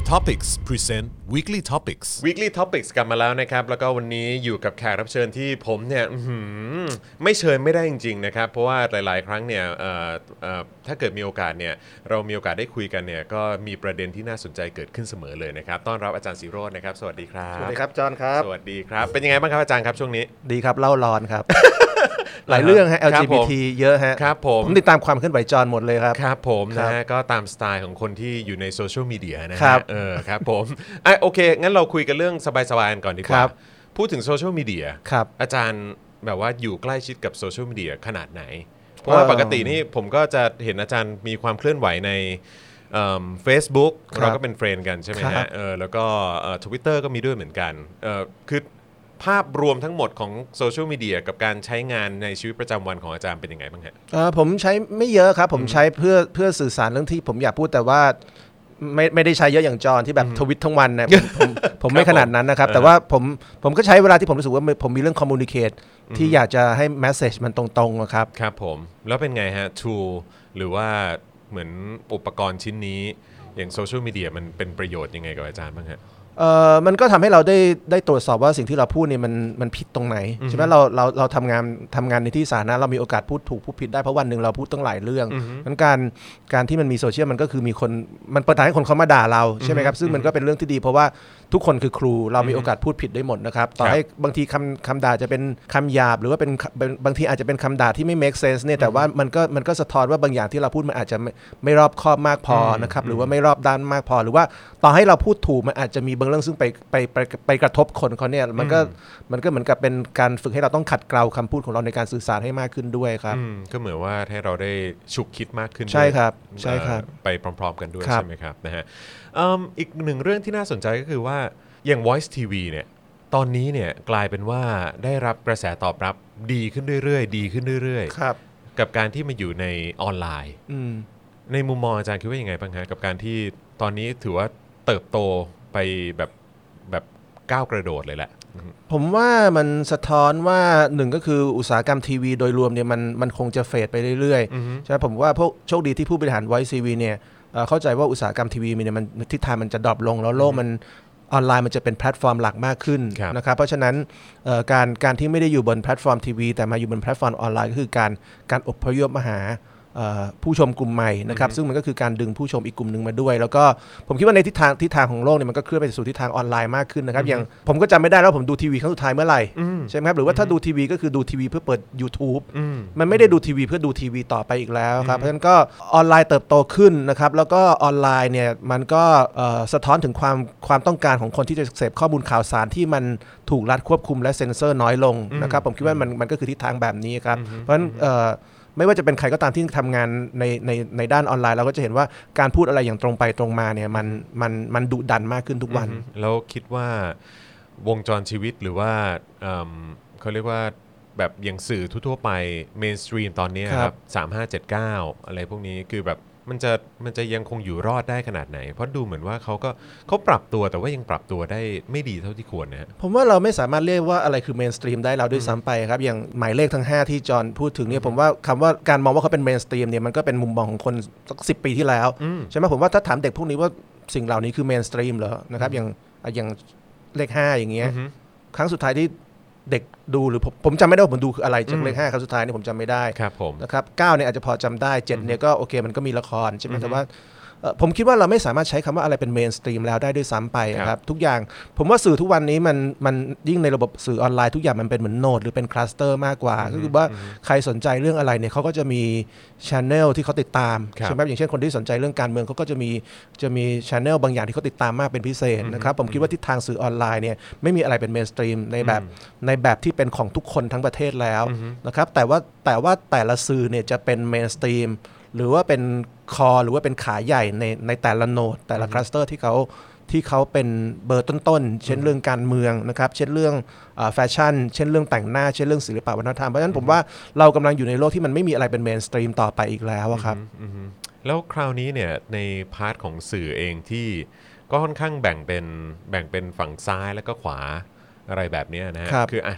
The Topics present Weekly Topics Weekly Topics กลับมาแล้วนะครับ แล้วก็วันนี้อยู่กับแขกรับเชิญที่ผมเนี่ยอื้อหือไม่เชิญไม่ได้จริงๆนะครับ เพราะว่าหลาย ๆ ครั้งเนี่ยเอ่อเอ่อถ้าเกิดมีโอกาสเนี่ยเรามีโอกาสได้คุยกันเนี่ยก็มีประเด็นที่น่าสนใจเกิดขึ้นเสมอเลยนะครับ ต้อนรับอาจารย์สีโรจน์นะครับ สวัสดีครับ สวัสดีครับ จอห์นครับ สวัสดีครับ เป็นยังไงบ้างครับอาจารย์ครับช่วงนี้ ดีครับเล่าร้อนครับ หลายเรื่องฮะ ครับผม LGBT เยอะฮะครับผม ผมติดตามความเคลื่อนไหวจอห์นหมดเลยครับ ครับผมครันะบฮะก็ตามสไตล์ของคนที่อยู่ในโซเชียลมีเดียนะฮะครับเออครับผมอะโอเค งั้นเราคุยกันเรื่องสบายๆกันก่อนดีกว่า รับ พูดถึงโซเชียลมีเดียครับ อาจารย์แบบว่าอยู่ใกล้ชิดกับโซเชียลมีเดียขนาดไหน เพราะว่าเอ่อปกตินี่ผมก็จะเห็นอาจารย์มีความเคลื่อนไหวในเฟซบุ๊กครับเราก็เป็น friend กันใช่ไหมครับฮะ เออแล้วก็ทวิตเตอร์ก็มีด้วยเหมือนกันเออคือภาพรวมทั้งหมดของโซเชียลมีเดียกับการใช้งานในชีวิตประจำวันของอาจารย์เป็นยังไงบ้างฮะ เอ่อผมใช้ไม่เยอะครับ ผมใช้เพื่อเพื่อสื่อสารเรื่องที่ผมอยากพูดแต่ว่า ไม่ไม่ได้ใช้เยอะอย่างจอห์นที่แบบทวิตทั้งวันนะผมผมผมไม่ขนาดนั้นนะครับ แต่ว่าผมผมก็ใช้เวลาที่ผมรู้สึกว่าผมมีเรื่องคอมมูนิเคตที่อยากจะให้แมสเซจมันตรงๆอะครับ ครับผม แล้วเป็นไงฮะ tool หรือว่าเหมือนอุปกรณ์ชิ้นนี้อย่างโซเชียลมีเดียมันเป็นประโยชน์ยังไงกับอาจารย์บ้างฮะ เอ่อมันก็ทำให้เราได้ได้ตรวจสอบว่าสิ่งที่เราพูดเนี่ยมันมันผิดตรงไหนใช่ไหมเราเราเราทำงานทำงานในที่สาธารณะเรามีโอกาสพูดถูกพูดผิดได้เพราะวันหนึ่งเราพูดตั้งหลายเรื่องนั้นการการที่มันมีโซเชียลมันก็คือมีคนมันเปิดทางให้คนเขามาด่าเราใช่ไหมครับซึ่งมันก็เป็นเรื่องที่ดี เพราะว่าทุกคนคือครูเรามีโอกาสพูดผิดได้หมดนะครับต่อให้บางทีคำคำด่าจะเป็นคำหยาบ หรือว่าเป็นเป็นบางทีอาจจะเป็นคำด่าที่ไม่ make sense เนี่ยแต่ว่ามันก็มันก็สะท้อนว่าบางอย่างที่เราพูดมันอาจจะไม่ไม่รอบคอบมากพอนะครับหรือว่าไม่รอบด้านมากพอ หรือว่าต่อให้เราพูดถูกมันอาจจะมีบางเรื่องซึ่งไปไปไปไปกระทบคนเขาเนี่ยมันก็มันก็เหมือนกับเป็นการฝึกให้เราต้องขัดเกลาคำพูดของเราในการสื่อสารให้มากขึ้นด้วยครับอืมก็เหมือนว่าให้เราได้ฉุกคิดมากขึ้นใช่ด้วยครับใช่ครับเอ่อไปพร้อม ๆ กันด้วยครับใช่ไหมครับนะฮะอืมอีกหนึ่งเรื่องที่น่าสนใจก็คือว่าอย่าง Voice TV เนี่ยตอนนี้เนี่ยกลายเป็นว่าได้รับกระแสตอบรับดีขึ้นเรื่อยๆ ดีขึ้นเรื่อยครับๆกับการที่มาอยู่ในออนไลน์อืมในมุมมองอาจารย์คิดว่ายังไงบ้างฮะกับการที่ตอนนี้ถือว่าเติบโต ไปแบบแบบก้าวกระโดดเลยแหละ ผมว่ามันสะท้อนว่าหนึ่งก็คืออุตสาหกรรมทีวีโดยรวมเนี่ยมันมันคงจะ fade ไปเรื่อยๆใช่ไหมผมว่าพวกโชคดีที่ผู้บริหารไวซีวีเนี่ยเอ่อเข้าใจว่าอุตสาหกรรมทีวีเนี่ยมันทิศทางมันจะ drop ลงแล้วโลกมันออนไลน์มันจะเป็นแพลตฟอร์มหลักมากขึ้นครับนะครับเพราะฉะนั้นเอ่อการการที่ไม่ได้อยู่บนแพลตฟอร์มทีวีแต่มาอยู่บนแพลตฟอร์มออนไลน์ก็คือการการอพยพมาหาเอ่อ ผู้ชมกลุ่มใหม่นะครับซึ่งมันก็คือการดึงผู้ชมอีกกลุ่มหนึ่งมาด้วย แล้วก็ผมคิดว่าในทิศทางทิศทางของโลกเนี่ยมันก็เคลื่อนไปสู่ทิศทางออนไลน์มากขึ้นนะครับอย่างผมก็จำไม่ได้แล้วผมดูทีวีครั้งสุดท้ายเมื่อไหร่ใช่ไหมครับหรือว่าถ้าดูทีวีก็คือดูทีวีเพื่อเปิด YouTube มันไม่ได้ดูทีวีเพื่อดูทีวีต่อไปอีกแล้วครับเพราะฉะนั้นก็ออนไลน์เติบโตขึ้นนะครับแล้วก็ออนไลน์เนี่ยมันก็เอ่อสะท้อนถึงความความต้องการของคนที่จะเสพข้อมูลข่าวสารที่มันถูกรัฐควบคุมและเซ็นเซอร์น้อยลงนะครับผมคิดว่ามันมันก็คือทิศทางแบบนี้ครับเพราะฉะนั้นเอ่อ ไม่ว่าจะเป็นใครก็ตามที่ทำงานในในในด้านออนไลน์เราก็จะเห็นว่าการพูดอะไรอย่างตรงไปตรงมาเนี่ยมันมันมันดุดันมากขึ้นทุกวัน แล้วคิดว่าวงจรชีวิตหรือว่าเอิ่มเขาเรียกว่าแบบอย่างสื่อทั่วๆไป mainstream ตอนเนี้ยครับครับสามห้าเจ็ดเก้าอะไรพวกนี้คือแบบ มันจะมันจะยังคงอยู่รอดได้ขนาดไหน เพราะดูเหมือนว่าเขาก็เขาปรับตัวแต่ว่ายังปรับตัวได้ไม่ดีเท่าที่ควรนะฮะผมว่าเราไม่สามารถเรียกว่าอะไรคือ mainstream ได้แล้วด้วยซ้ำไปครับ อย่างหมายเลขทั้ง 5 ที่จอห์นพูดถึงเนี่ยผมว่าคำว่าการมองว่าเขาเป็น mainstream เนี่ยมันก็เป็นมุมมองของคนสักสิบปีที่แล้ว ใช่ไหมผมว่าถ้าถามเด็กพวกนี้ว่าสิ่งเหล่านี้คือ mainstream เหรอนะครับอย่างอย่างเลข5อย่างเงี้ยครั้งสุดท้ายที่ เด็กดูหรือผมผมจำไม่ได้ว่าผมดูคืออะไรจากเลข5ครั้งสุดท้ายเนี่ยผมจำไม่ได้ครับผมนะครับเก้าเนี่ยอาจจะพอจำได้เจ็ดเนี่ยก็โอเคมันก็มีละครใช่ไหมแต่ว่าเอ่อ ผมคิดว่าเราไม่สามารถใช้คำว่าอะไรเป็น mainstream แล้วได้ด้วยซ้ำไปครับครับทุกอย่าง ผมว่าสื่อทุกวันนี้มันมันยิ่งในระบบสื่อออนไลน์ทุกอย่างมันเป็นเหมือน node หรือเป็น cluster มากกว่าก็คือว่าใครสนใจเรื่องอะไรเนี่ยเขาก็จะมีช n แนลที่เขาติดตามครับใช่ไหมอย่างเช่นคนที่สนใจเรื่องการเมืองเขาก็จะมีจะมีช n แนลบางอย่างที่เขาติดตามมากเป็นพิเศษนะครับผมคิดว่าทิศทางสื่อออนไลน์เนี่ยไม่มีอะไรเป็น mainstream ในแบบในแบบที่เป็นของทุกคนทั้งประเทศแล้วนะครับแต่ว่าแต่ว่าแต่ละสื่อเนี่ยจะเป็น mainstream หรือว่าเป็น core หรือว่าเป็นขาใหญ่ในในแต่ละ node แต่ละ cluster ที่เขาที่เขาเป็นเบอร์ต้นๆ เช่นเรื่องการเมืองนะครับ เช่นเรื่องแฟชั่น เช่นเรื่องแต่งหน้า เช่นเรื่องศิลปะวัฒนธรรม เพราะฉะนั้นผมว่าเรากำลังอยู่ในโลกที่มันไม่มีอะไรเป็น mainstream ต่อไปอีกแล้วอะครับอืมแล้วคราวนี้เนี่ยใน part ของสื่อเองที่ก็ค่อนข้างแบ่งเป็นแบ่งเป็นฝั่งซ้ายแล้วก็ขวาอะไรแบบเนี้ยนะฮะครับคืออะ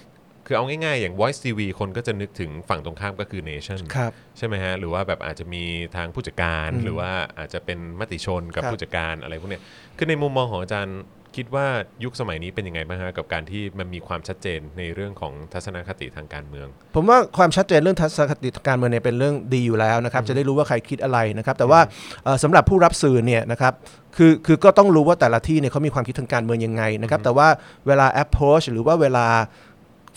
คือเอาง่ายๆ อย่าง Voice TV คนก็จะนึกถึงฝั่งตรงข้ามก็คือ Nation ครับใช่ไหมฮะ หรือว่าแบบอาจจะมีทางผู้จัดการอืมหรือว่าอาจจะเป็นมติชนกับครับ ผู้จัดการอะไรพวกเนี้ยคือในมุมมองของอาจารย์คิดว่ายุคสมัยนี้เป็นยังไงบ้างฮะกับการที่มันมีความชัดเจนในเรื่องของทัศนคติทางการเมือง ผมว่าความชัดเจนเรื่องทัศนคติทางการเมืองเนี่ยเป็นเรื่องดีอยู่แล้วนะครับ จะได้รู้ว่าใครคิดอะไรนะครับ แต่ว่าเอ่อสำหรับผู้รับสื่อเนี่ยนะครับคือคือก็ต้องรู้ว่าแต่ละที่เนี่ยเขามีความคิดทางการเมืองยังไงนะครับ แต่ว่าเวลา approach หรือว่าเวลา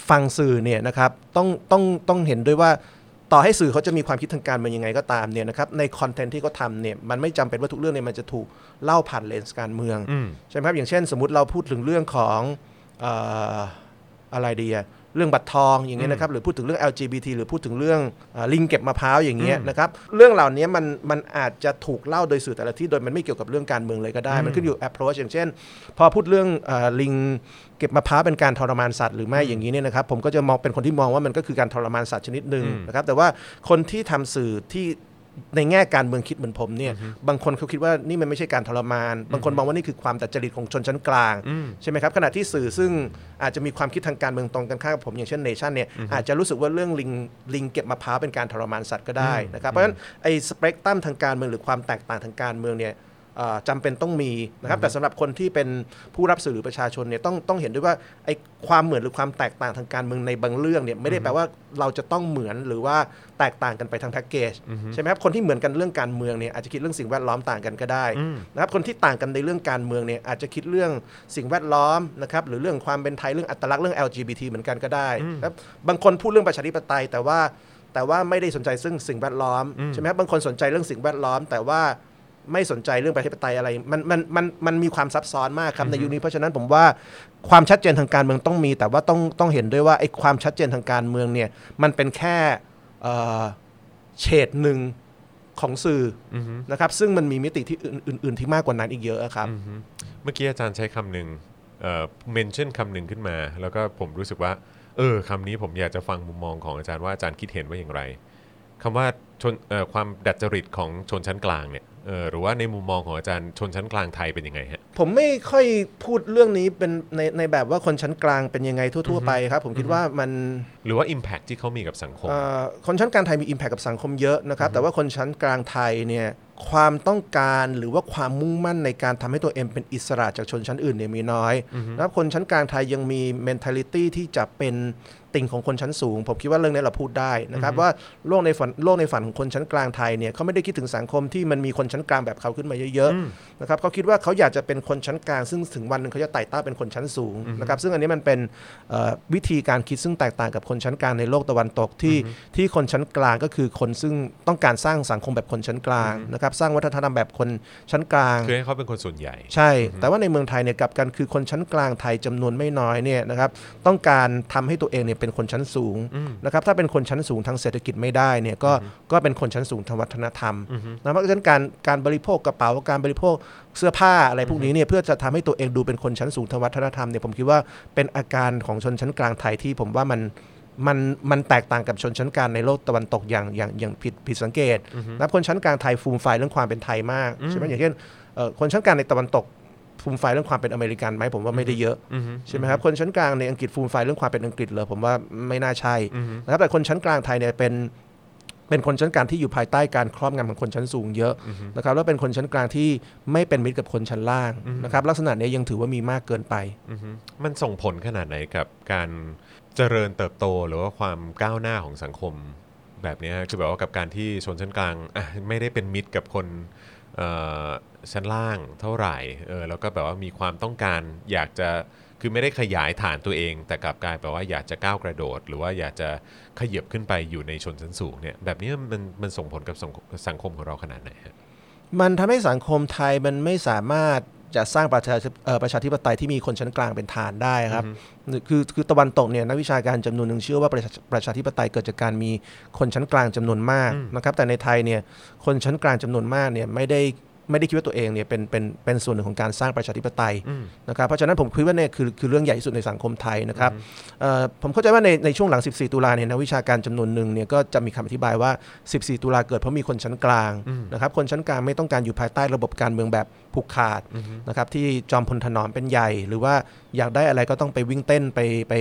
ฟังสื่อเนี่ยนะครับต้องต้องต้องเห็นด้วยว่าต่อให้สื่อเขาจะมีความคิดทางการเมืองยังไงก็ตามเนี่ยนะครับในคอนเทนต์ที่เขาทำเนี่ยมันไม่จำเป็นว่าทุกเรื่องเนี่ยมันจะถูกเล่าผ่านเลนส์การเมืองอใช่ไหมครับอย่างเช่น สมมติเราพูดถึงเรื่องของอออะไรดีอะ เรื่องบัตรทองอย่างเงี้ยนะครับหรือพูดถึงเรื่อง LGBT หรือพูดถึงเรื่องเอ่อลิงเก็บมะพร้าวอย่างเงี้ยนะครับเรื่องเหล่านี้มันมันอาจจะถูกเล่าโดยสื่อแต่ละที่โดยมันไม่เกี่ยวกับเรื่องการเมืองเลยก็ได้ มันขึ้นอยู่ approach อย่างเช่น พอพูดเรื่องเอ่อลิงเก็บมะพร้าวเป็นการทรมานสัตว์หรือไม่อย่างนี้เนี่ยนะครับผมก็จะมองเป็นคนที่มองว่ามันก็คือการทรมานสัตว์ชนิดหนึ่งนะครับแต่ว่าคนที่ทำสื่อที่ ในแง่การเมืองคิดเหมือนผมเนี่ย บางคนเขาคิดว่านี่มันไม่ใช่การทรมาน บางคนมองว่านี่คือความดัดจริตของชนชั้นกลาง ใช่ไหมครับขณะที่สื่อซึ่งอาจจะมีความคิดทางการเมืองตรงกันข้ามกับผมอย่างเช่นเนชั่นเนี่ยอาจจะรู้สึกว่าเรื่องลิงลิงเก็บมะพร้าวเป็นการทรมานสัตว์ก็ได้นะครับเพราะฉะนั้นไอ้สเปกตรัมทางการเมืองหรือความแตกต่างทางการเมืองเนี่ยเอ่อ จำเป็นต้องมีนะครับแต่สำหรับคนที่เป็นผู้รับสื่อหรือประชาชนเนี่ยต้องต้องเห็นด้วยว่าไอ้ความเหมือนหรือความแตกต่างทางการเมืองในบางเรื่องเนี่ยไม่ได้แปลว่าเราจะต้องเหมือนหรือว่าแตกต่างกันไปทางแพ็กเกจใช่ไหมครับคนที่เหมือนกันเรื่องการเมืองเนี่ยอาจจะคิดเรื่องสิ่งแวดล้อมต่างกันก็ได้นะครับคนที่ต่างกันในเรื่องการเมืองเนี่ยอาจจะคิดเรื่องสิ่งแวดล้อมนะครับหรือเรื่องความเป็นไทยเรื่องอัตลักษณ์เรื่อง LGBT เหมือนกันก็ได้นะครับบางคนพูดเรื่องประชาธิปไตยแต่ว่าแต่ว่าไม่ได้สนใจซึ่งสิ่งแวดล้อมใช่ไหมครับบางคนสนใจเรื่องสิ่งแวดล้อม แต่ว่า ไม่สนใจเรื่องประชาธิปไตยอะไร มันมันมันมันมีความซับซ้อนมากครับในยุคนี้เพราะฉะนั้นผมว่าความชัดเจนทางการเมืองต้องมี แต่ว่าต้องต้องเห็นด้วยว่าไอ้ความชัดเจนทางการเมืองเนี่ยมันเป็นแค่เอ่อเฉดหนึ่งของสื่ออนะครับ ซึ่งมันมีมิติที่อื่นอื่น ๆ ที่มากกว่านั้นอีกเยอะครับเมื่อกี้อาจารย์ใช้คำหนึ่งเอ่อเมนชั่นคำหนึ่งขึ้นมา แล้วก็ผมรู้สึกว่า เออคำนี้ผมอยากจะฟังมุมมองของอาจารย์ว่าอาจารย์คิดเห็นว่าอย่างไรคำว่าชนเอ่อความดัดจริตของชนชั้นกลางเนี่ย เออหรือว่าในมุมมองของอาจารย์ชนชั้นกลางไทยเป็นยังไงฮะ ผมไม่ค่อยพูดเรื่องนี้เป็นในในแบบว่าคนชั้นกลางเป็นยังไงทั่วๆไปครับ ผมคิดว่ามันหรือว่า Impact ที่เขามีกับสังคมเอ่อคนชั้นกลางไทยมี Impact กับสังคมเยอะนะครับ แต่ว่าคนชั้นกลางไทยเนี่ยความต้องการหรือว่าความมุ่งมั่นในการทำให้ตัวเองเป็นอิสระจากชนชั้นอื่นเนี่ยมีน้อยนะครับคนชั้นกลางไทยยังมี mentality ที่จะเป็น ติ่งของคนชั้นสูง ผมคิดว่าเรื่องนี้เราพูดได้นะครับว่าโลกในฝันโลกในฝันของคนชั้นกลางไทยเนี่ยเขาไม่ได้คิดถึงสังคมที่มันมีคนชั้นกลางแบบเขาขึ้นมาเยอะๆนะครับเขาคิดว่าเขาอยากจะเป็นคนชั้นกลาง ซึ่งถึงวันหนึ่งเขาจะไต่เต้าเป็นคนชั้นสูงนะครับซึ่งอันนี้มันเป็นเอ่อวิธีการคิดซึ่งแตกต่างกับคนชั้นกลางในโลกตะวันตกที่ที่คนชั้นกลางก็คือคนซึ่งต้องการสร้างสังคมแบบคนชั้นกลางนะครับสร้างวัฒนธรรมแบบคนชั้นกลางคือให้เขาเป็นคนส่วนใหญ่ ใช่ แต่ว่าในเมืองไทยเนี่ยกลับกันคือคนชั้นกลางไทยจำนวนไม่น้อยเนี่ยนะครับต้องการทำให้ตัวเองเนี่ยเป็นคนชั้นสูงนะครับถ้าเป็นคนชั้นสูงทางเศรษฐกิจไม่ได้เนี่ยก็ก็เป็นคนชั้นสูงทางวัฒนธรรมนะเพราะฉะนั้นการการบริโภคกระเป๋าการบริโภคเสื้อผ้าอะไรพวกนี้เนี่ยเพื่อจะทำให้ตัวเองดูเป็นคนชั้นสูงทางวัฒนธรรมเนี่ยผมคิดว่าเป็นอาการของชนชั้นกลางไทยที่ผมว่ามันมันมันแตกต่างกับชนชั้นกลางในโลกตะวันตกอย่างอย่างอย่างผิดผิดสังเกตนะครับคนชั้นกลางไทยฟูมไฟายเรื่องความเป็นไทยมากใช่ไหมอย่างเช่นเอ่อคนชั้นกลางในตะวันตก ฟูมไฟายเรื่องความเป็นอเมริกันไหมผมว่าไม่ได้เยอะใช่ไหมครับคนชั้นกลางในอังกฤษฟูมไฟายเรื่องความเป็นอังกฤษเลยผมว่าไม่น่าใช่นะครับแต่คนชั้นกลางไทยเนี่ยเป็นเป็นคนชั้นกลางที่อยู่ภายใต้การครอบงำของคนชั้นสูงเยอะนะครับแล้วเป็นคนชั้นกลางที่ไม่เป็นมิตรกับคนชั้นล่างนะครับลักษณะเนี้ยยังถือว่ามีมากเกินไปอือฮึมันส่งผลขนาดไหนกับการเจริญเติบโตหรือว่าความก้าวหน้าของสังคมแบบเนี้ยฮะคือแบบว่ากับการที่ชนชั้นกลางอะไม่ได้เป็นมิตรกับคนเอ่อ ชั้นล่างเท่าไหร่เออแล้วก็แบบว่ามีความต้องการอยากจะคือไม่ได้ขยายฐานตัวเอง แต่กลับกลายแบบว่าอยากจะก้าวกระโดด หรือว่าอยากจะขยับขึ้นไปอยู่ในชนชั้นสูงเนี่ยแบบนี้มันมันส่งผลกับสังคมสังคมของเราขนาดไหนฮะมันทำให้สังคมไทยมันไม่สามารถจะสร้างประชาธิเอ่อประชาธิปไตยที่มีคนชั้นกลางเป็นฐานได้ครับ คือคือตะวันตกเนี่ยนักวิชาการจำนวนหนึ่งเชื่อว่าประชาประชาธิปไตยเกิดจากการมีคนชั้นกลางจำนวนมากนะครับ แต่ในไทยเนี่ยคนชั้นกลางจำนวนมากเนี่ยไม่ได้ ไม่ได้คิดว่าตัวเองเนี่ยเป็นเป็นเป็นส่วนหนึ่งของการสร้างประชาธิปไตยนะครับเพราะฉะนั้นผมคิดว่าเนี่ยคือคือเรื่องใหญ่ที่สุดในสังคมไทยนะครับเอ่อผมเข้าใจว่าในในช่วงหลัง 14 ตุลาเนี่ยนักวิชาการจำนวนหนึ่งเนี่ยก็จะมีคำอธิบายว่า 14 ตุลาเกิดเพราะมีคนชั้นกลางนะครับคนชั้นกลางไม่ต้องการอยู่ภายใต้ระบบการเมืองแบบผูกขาดนะครับที่จอมพลถนอมเป็นใหญ่ หรือว่าอยากได้อะไรก็ต้องไปวิ่งเต้นไปไป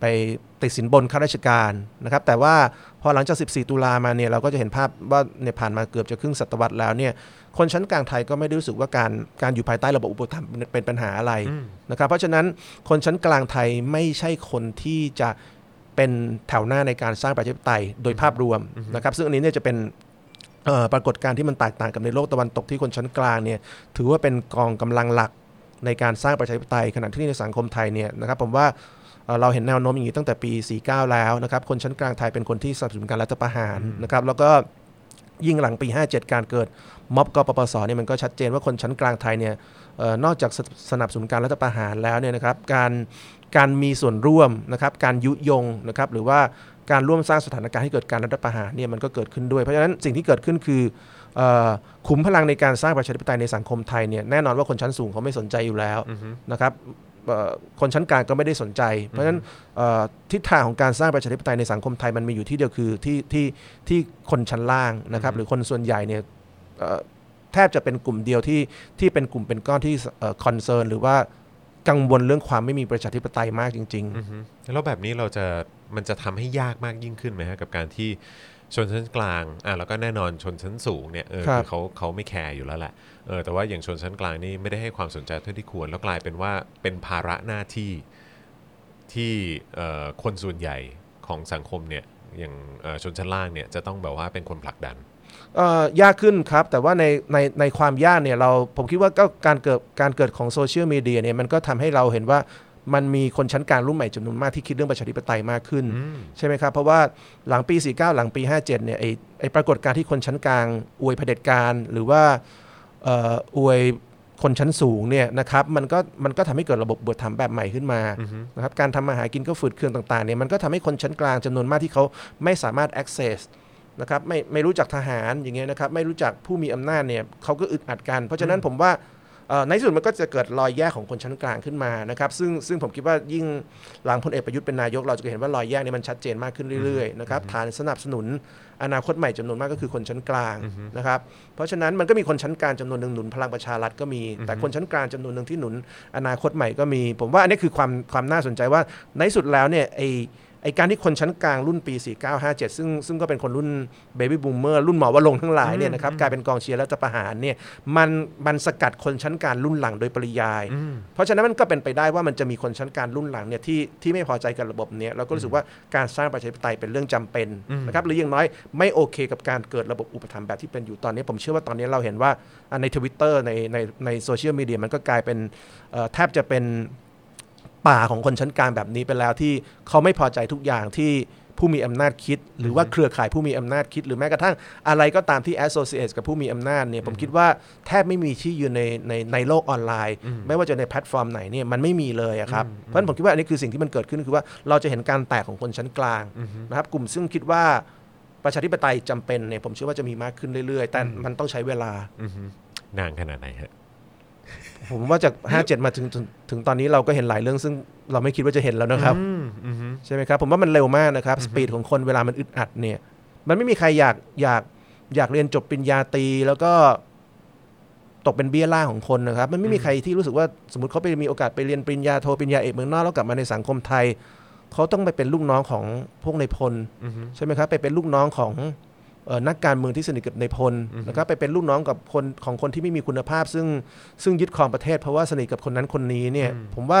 ไปติดสินบนข้าราชการนะครับ แต่ว่าพอหลังจาก 14 ตุลามาเนี่ยเราก็จะเห็นภาพว่าเนี่ยผ่านมาเกือบจะครึ่งศตวรรษแล้วเนี่ย คนชั้นกลางไทยก็ไม่ได้รู้สึกว่าการการอยู่ภายใต้ระบบอุปถัมภ์เป็นเป็นปัญหาอะไรนะครับเพราะฉะนั้นคนชั้นกลางไทยไม่ใช่คนที่จะเป็นแถวหน้าในการสร้างประชาธิปไตยโดยภาพรวมนะครับ ซึ่งอันนี้เนี่ยจะเป็นเอ่อปรากฏการณ์ที่มันแตกต่างกับในโลกตะวันตกที่คนชั้นกลางเนี่ยถือว่าเป็นกองกำลังหลักในการสร้างประชาธิปไตยขณะที่ในสังคมไทยเนี่ยนะครับผมว่าเอ่อเราเห็นแนวโน้มอย่างนี้ตั้งแต่ปี 49 แล้วนะครับ คนชั้นกลางไทยเป็นคนที่สนับสนุนการรัฐประหารนะครับ แล้วก็ ยิ่งหลังปี 57 การเกิดม็อบกปปสเนี่ยมันก็ชัดเจนว่าคนชั้นกลางไทยเนี่ยออนอกจากสสนับสนุนการรัฐประหารแล้วเนี่ยนะครับการการมีส่วนร่วมนะครับการยุยงนะครับหรือว่าการร่วมสร้างสถานการณ์ให้เกิดการรัฐประหารเนี่ยมันก็เกิดขึ้นด้วย เพราะฉะนั้นสิ่งที่เกิดขึ้นคือออขุมพลังในการสร้างประชาธิปไตยในสังคมไทยเนี่ยแน่นอนว่าคนชั้นสูงเขาไม่สนใจอยู่แล้วนะครับ คนชั้นกลางก็ไม่ได้สนใจ เพราะฉะนั้นเอ่อทิศทางของการสร้างประชาธิปไตยในสังคมไทยมันมีอยู่ที่เดียวคือที่ที่ที่คนชั้นล่างนะครับหรือคนส่วนใหญ่เนี่ยเอ่อแทบจะเป็นกลุ่มเดียวที่ที่เป็นกลุ่มเป็นก้อนที่ concern หรือว่ากังวลเรื่องความไม่มีประชาธิปไตยมากจริงๆอือฮึแล้วแบบนี้เราจะมันจะทำให้ยากมากยิ่งขึ้นไหมฮะกับการที่ ชนชั้นกลางอะแล้วก็แน่นอนชนชั้นสูงเนี่ยเออครับคือเขาเขาไม่แคร์อยู่แล้วแหละเออแต่ว่าอย่างชนชั้นกลางนี่ไม่ได้ให้ความสนใจเท่าที่ควร แล้วกลายเป็นว่าเป็นภาระหน้าที่ที่เอ่อคนส่วนใหญ่ของสังคมเนี่ยอย่างเอ่อชนชั้นล่างเนี่ยจะต้องแบบว่าเป็นคนผลักดันเอ่อยากขึ้นครับ แต่ว่าในในในความยากเนี่ยเราผมคิดว่าก็การเกิดการเกิดของโซเชียลมีเดียเนี่ยมันก็ทำให้เราเห็นว่า มันมีคนชั้นกลางรุ่นใหม่จำนวนมากที่คิดเรื่องประชาธิปไตยมากขึ้น ใช่ไหมครับ เพราะว่าหลังปี 49 หลังปี 57 เนี่ยไอไอปรากฏการณ์ที่คนชั้นกลาง อวยเผด็จการ หรือว่าเอ่ออวยคนชั้นสูงเนี่ยนะครับมันก็มันก็ทำให้เกิดระบบบทธรรมแบบใหม่ขึ้นมานะครับการทำมาหากินก็ฝืดเคืองต่างๆเนี่ยมันก็ทำให้คนชั้นกลางจำนวนมากที่เขาไม่สามารถ access นะครับไม่ไม่รู้จักทหารอย่างเงี้ยนะครับไม่รู้จักผู้มีอำนาจเนี่ยเขาก็อึดอัดกัน เพราะฉะนั้นผมว่าเอ่อ ในที่สุดมันก็จะเกิดรอยแยกของคนชั้นกลางขึ้นมานะครับซึ่งซึ่งผมคิดว่ายิ่งหลังพลเอกประยุทธ์เป็นนายก เราจะเห็นว่ารอยแยกนี้มันชัดเจนมากขึ้นเรื่อยๆนะครับฐานสนับสนุนอนาคตใหม่จำนวนมากก็คือคนชั้นกลางนะครับเพราะฉะนั้นมันก็มีคนชั้นกลางจำนวนหนึ่งหนุนพลังประชารัฐก็มี แต่คนชั้นกลางจำนวนหนึ่งที่หนุนอนาคตใหม่ก็มี ผมว่าอันนี้คือความความน่าสนใจว่าในที่สุดแล้วเนี่ยไอ ไอการที่คนชั้นกลางรุ่นปี 4957 ซึ่งซึ่งก็เป็นคนรุ่น baby boomer รุ่นหมอวรงค์ทั้งหลายเนี่ยนะครับกลายเป็นกองเชียร์รัฐประหารเนี่ยมันมันสกัดคนชั้นกลางรุ่นหลังโดยปริยาย เพราะฉะนั้นมันก็เป็นไปได้ว่ามันจะมีคนชั้นกลางรุ่นหลังเนี่ยที่ที่ไม่พอใจกับระบบเนี้ยเราก็รู้สึกว่าการสร้างประชาธิปไตยเป็นเรื่องจำเป็นนะครับหรืออย่างน้อยไม่โอเคกับการเกิดระบบอุปถัมภ์แบบที่เป็นอยู่ตอนนี้ ผมเชื่อว่าตอนนี้เราเห็นว่าอะในทวิตเตอร์ในในในโซเชียลมีเดียมันก็กลายเป็นเอ่อแทบจะเป็น ป่าของคนชั้นกลางแบบนี้ไปแล้วที่เขาไม่พอใจทุกอย่างที่ผู้มีอำนาจคิด หรือว่าเครือข่ายผู้มีอำนาจคิด หรือแม้กระทั่งอะไรก็ตามที่ associate กับผู้มีอำนาจเนี่ยผมคิดว่าแทบไม่มีที่ยืนในในในโลกออนไลน์ ไม่ว่าจะในแพลตฟอร์มไหนเนี่ยมันไม่มีเลยอะครับเพราะฉะนั้นผมคิดว่าอันนี้คือสิ่งที่มันเกิดขึ้นคือว่าเราจะเห็นการแตกของคนชั้นกลางนะครับกลุ่มซึ่งคิดว่าประชาธิปไตยจำเป็นเนี่ยผมเชื่อว่าจะมีมากขึ้นเรื่อยๆ แต่มันต้องใช้เวลาอือฮึนานขนาดไหนฮะ ผมว่าจาก 57 มาถึงถึงถึงตอนนี้เราก็เห็นหลายเรื่องซึ่งเราไม่คิดว่าจะเห็นแล้วนะครับใช่ไหมครับผมว่ามันเร็วมากนะครับสปีดของคนเวลามันอึดอัดเนี่ยมันไม่มีใครอยากอยากอยากเรียนจบปริญญาตรีแล้วก็ตกเป็นเบี้ยล่างของคนนะครับ มันไม่มีใครที่รู้สึกว่าสมมติเขาไปมีโอกาสไปเรียนปริญญาโทปริญญาเอกเมืองนอกแล้วกลับมาในสังคมไทยเขาต้องไปเป็นลูกน้องของพวกในายพลใช่ไหมครับ ไปเป็นลูกน้องของเอ่อ นักการเมืองที่สนิทกับในายพลนะครับไปเป็นลูกน้องกับคนของคนที่ไม่มีคุณภาพ ซึ่งซึ่งยึดครองประเทศเพราะว่าสนิทกับคนนั้นคนนี้เนี่ยผมว่า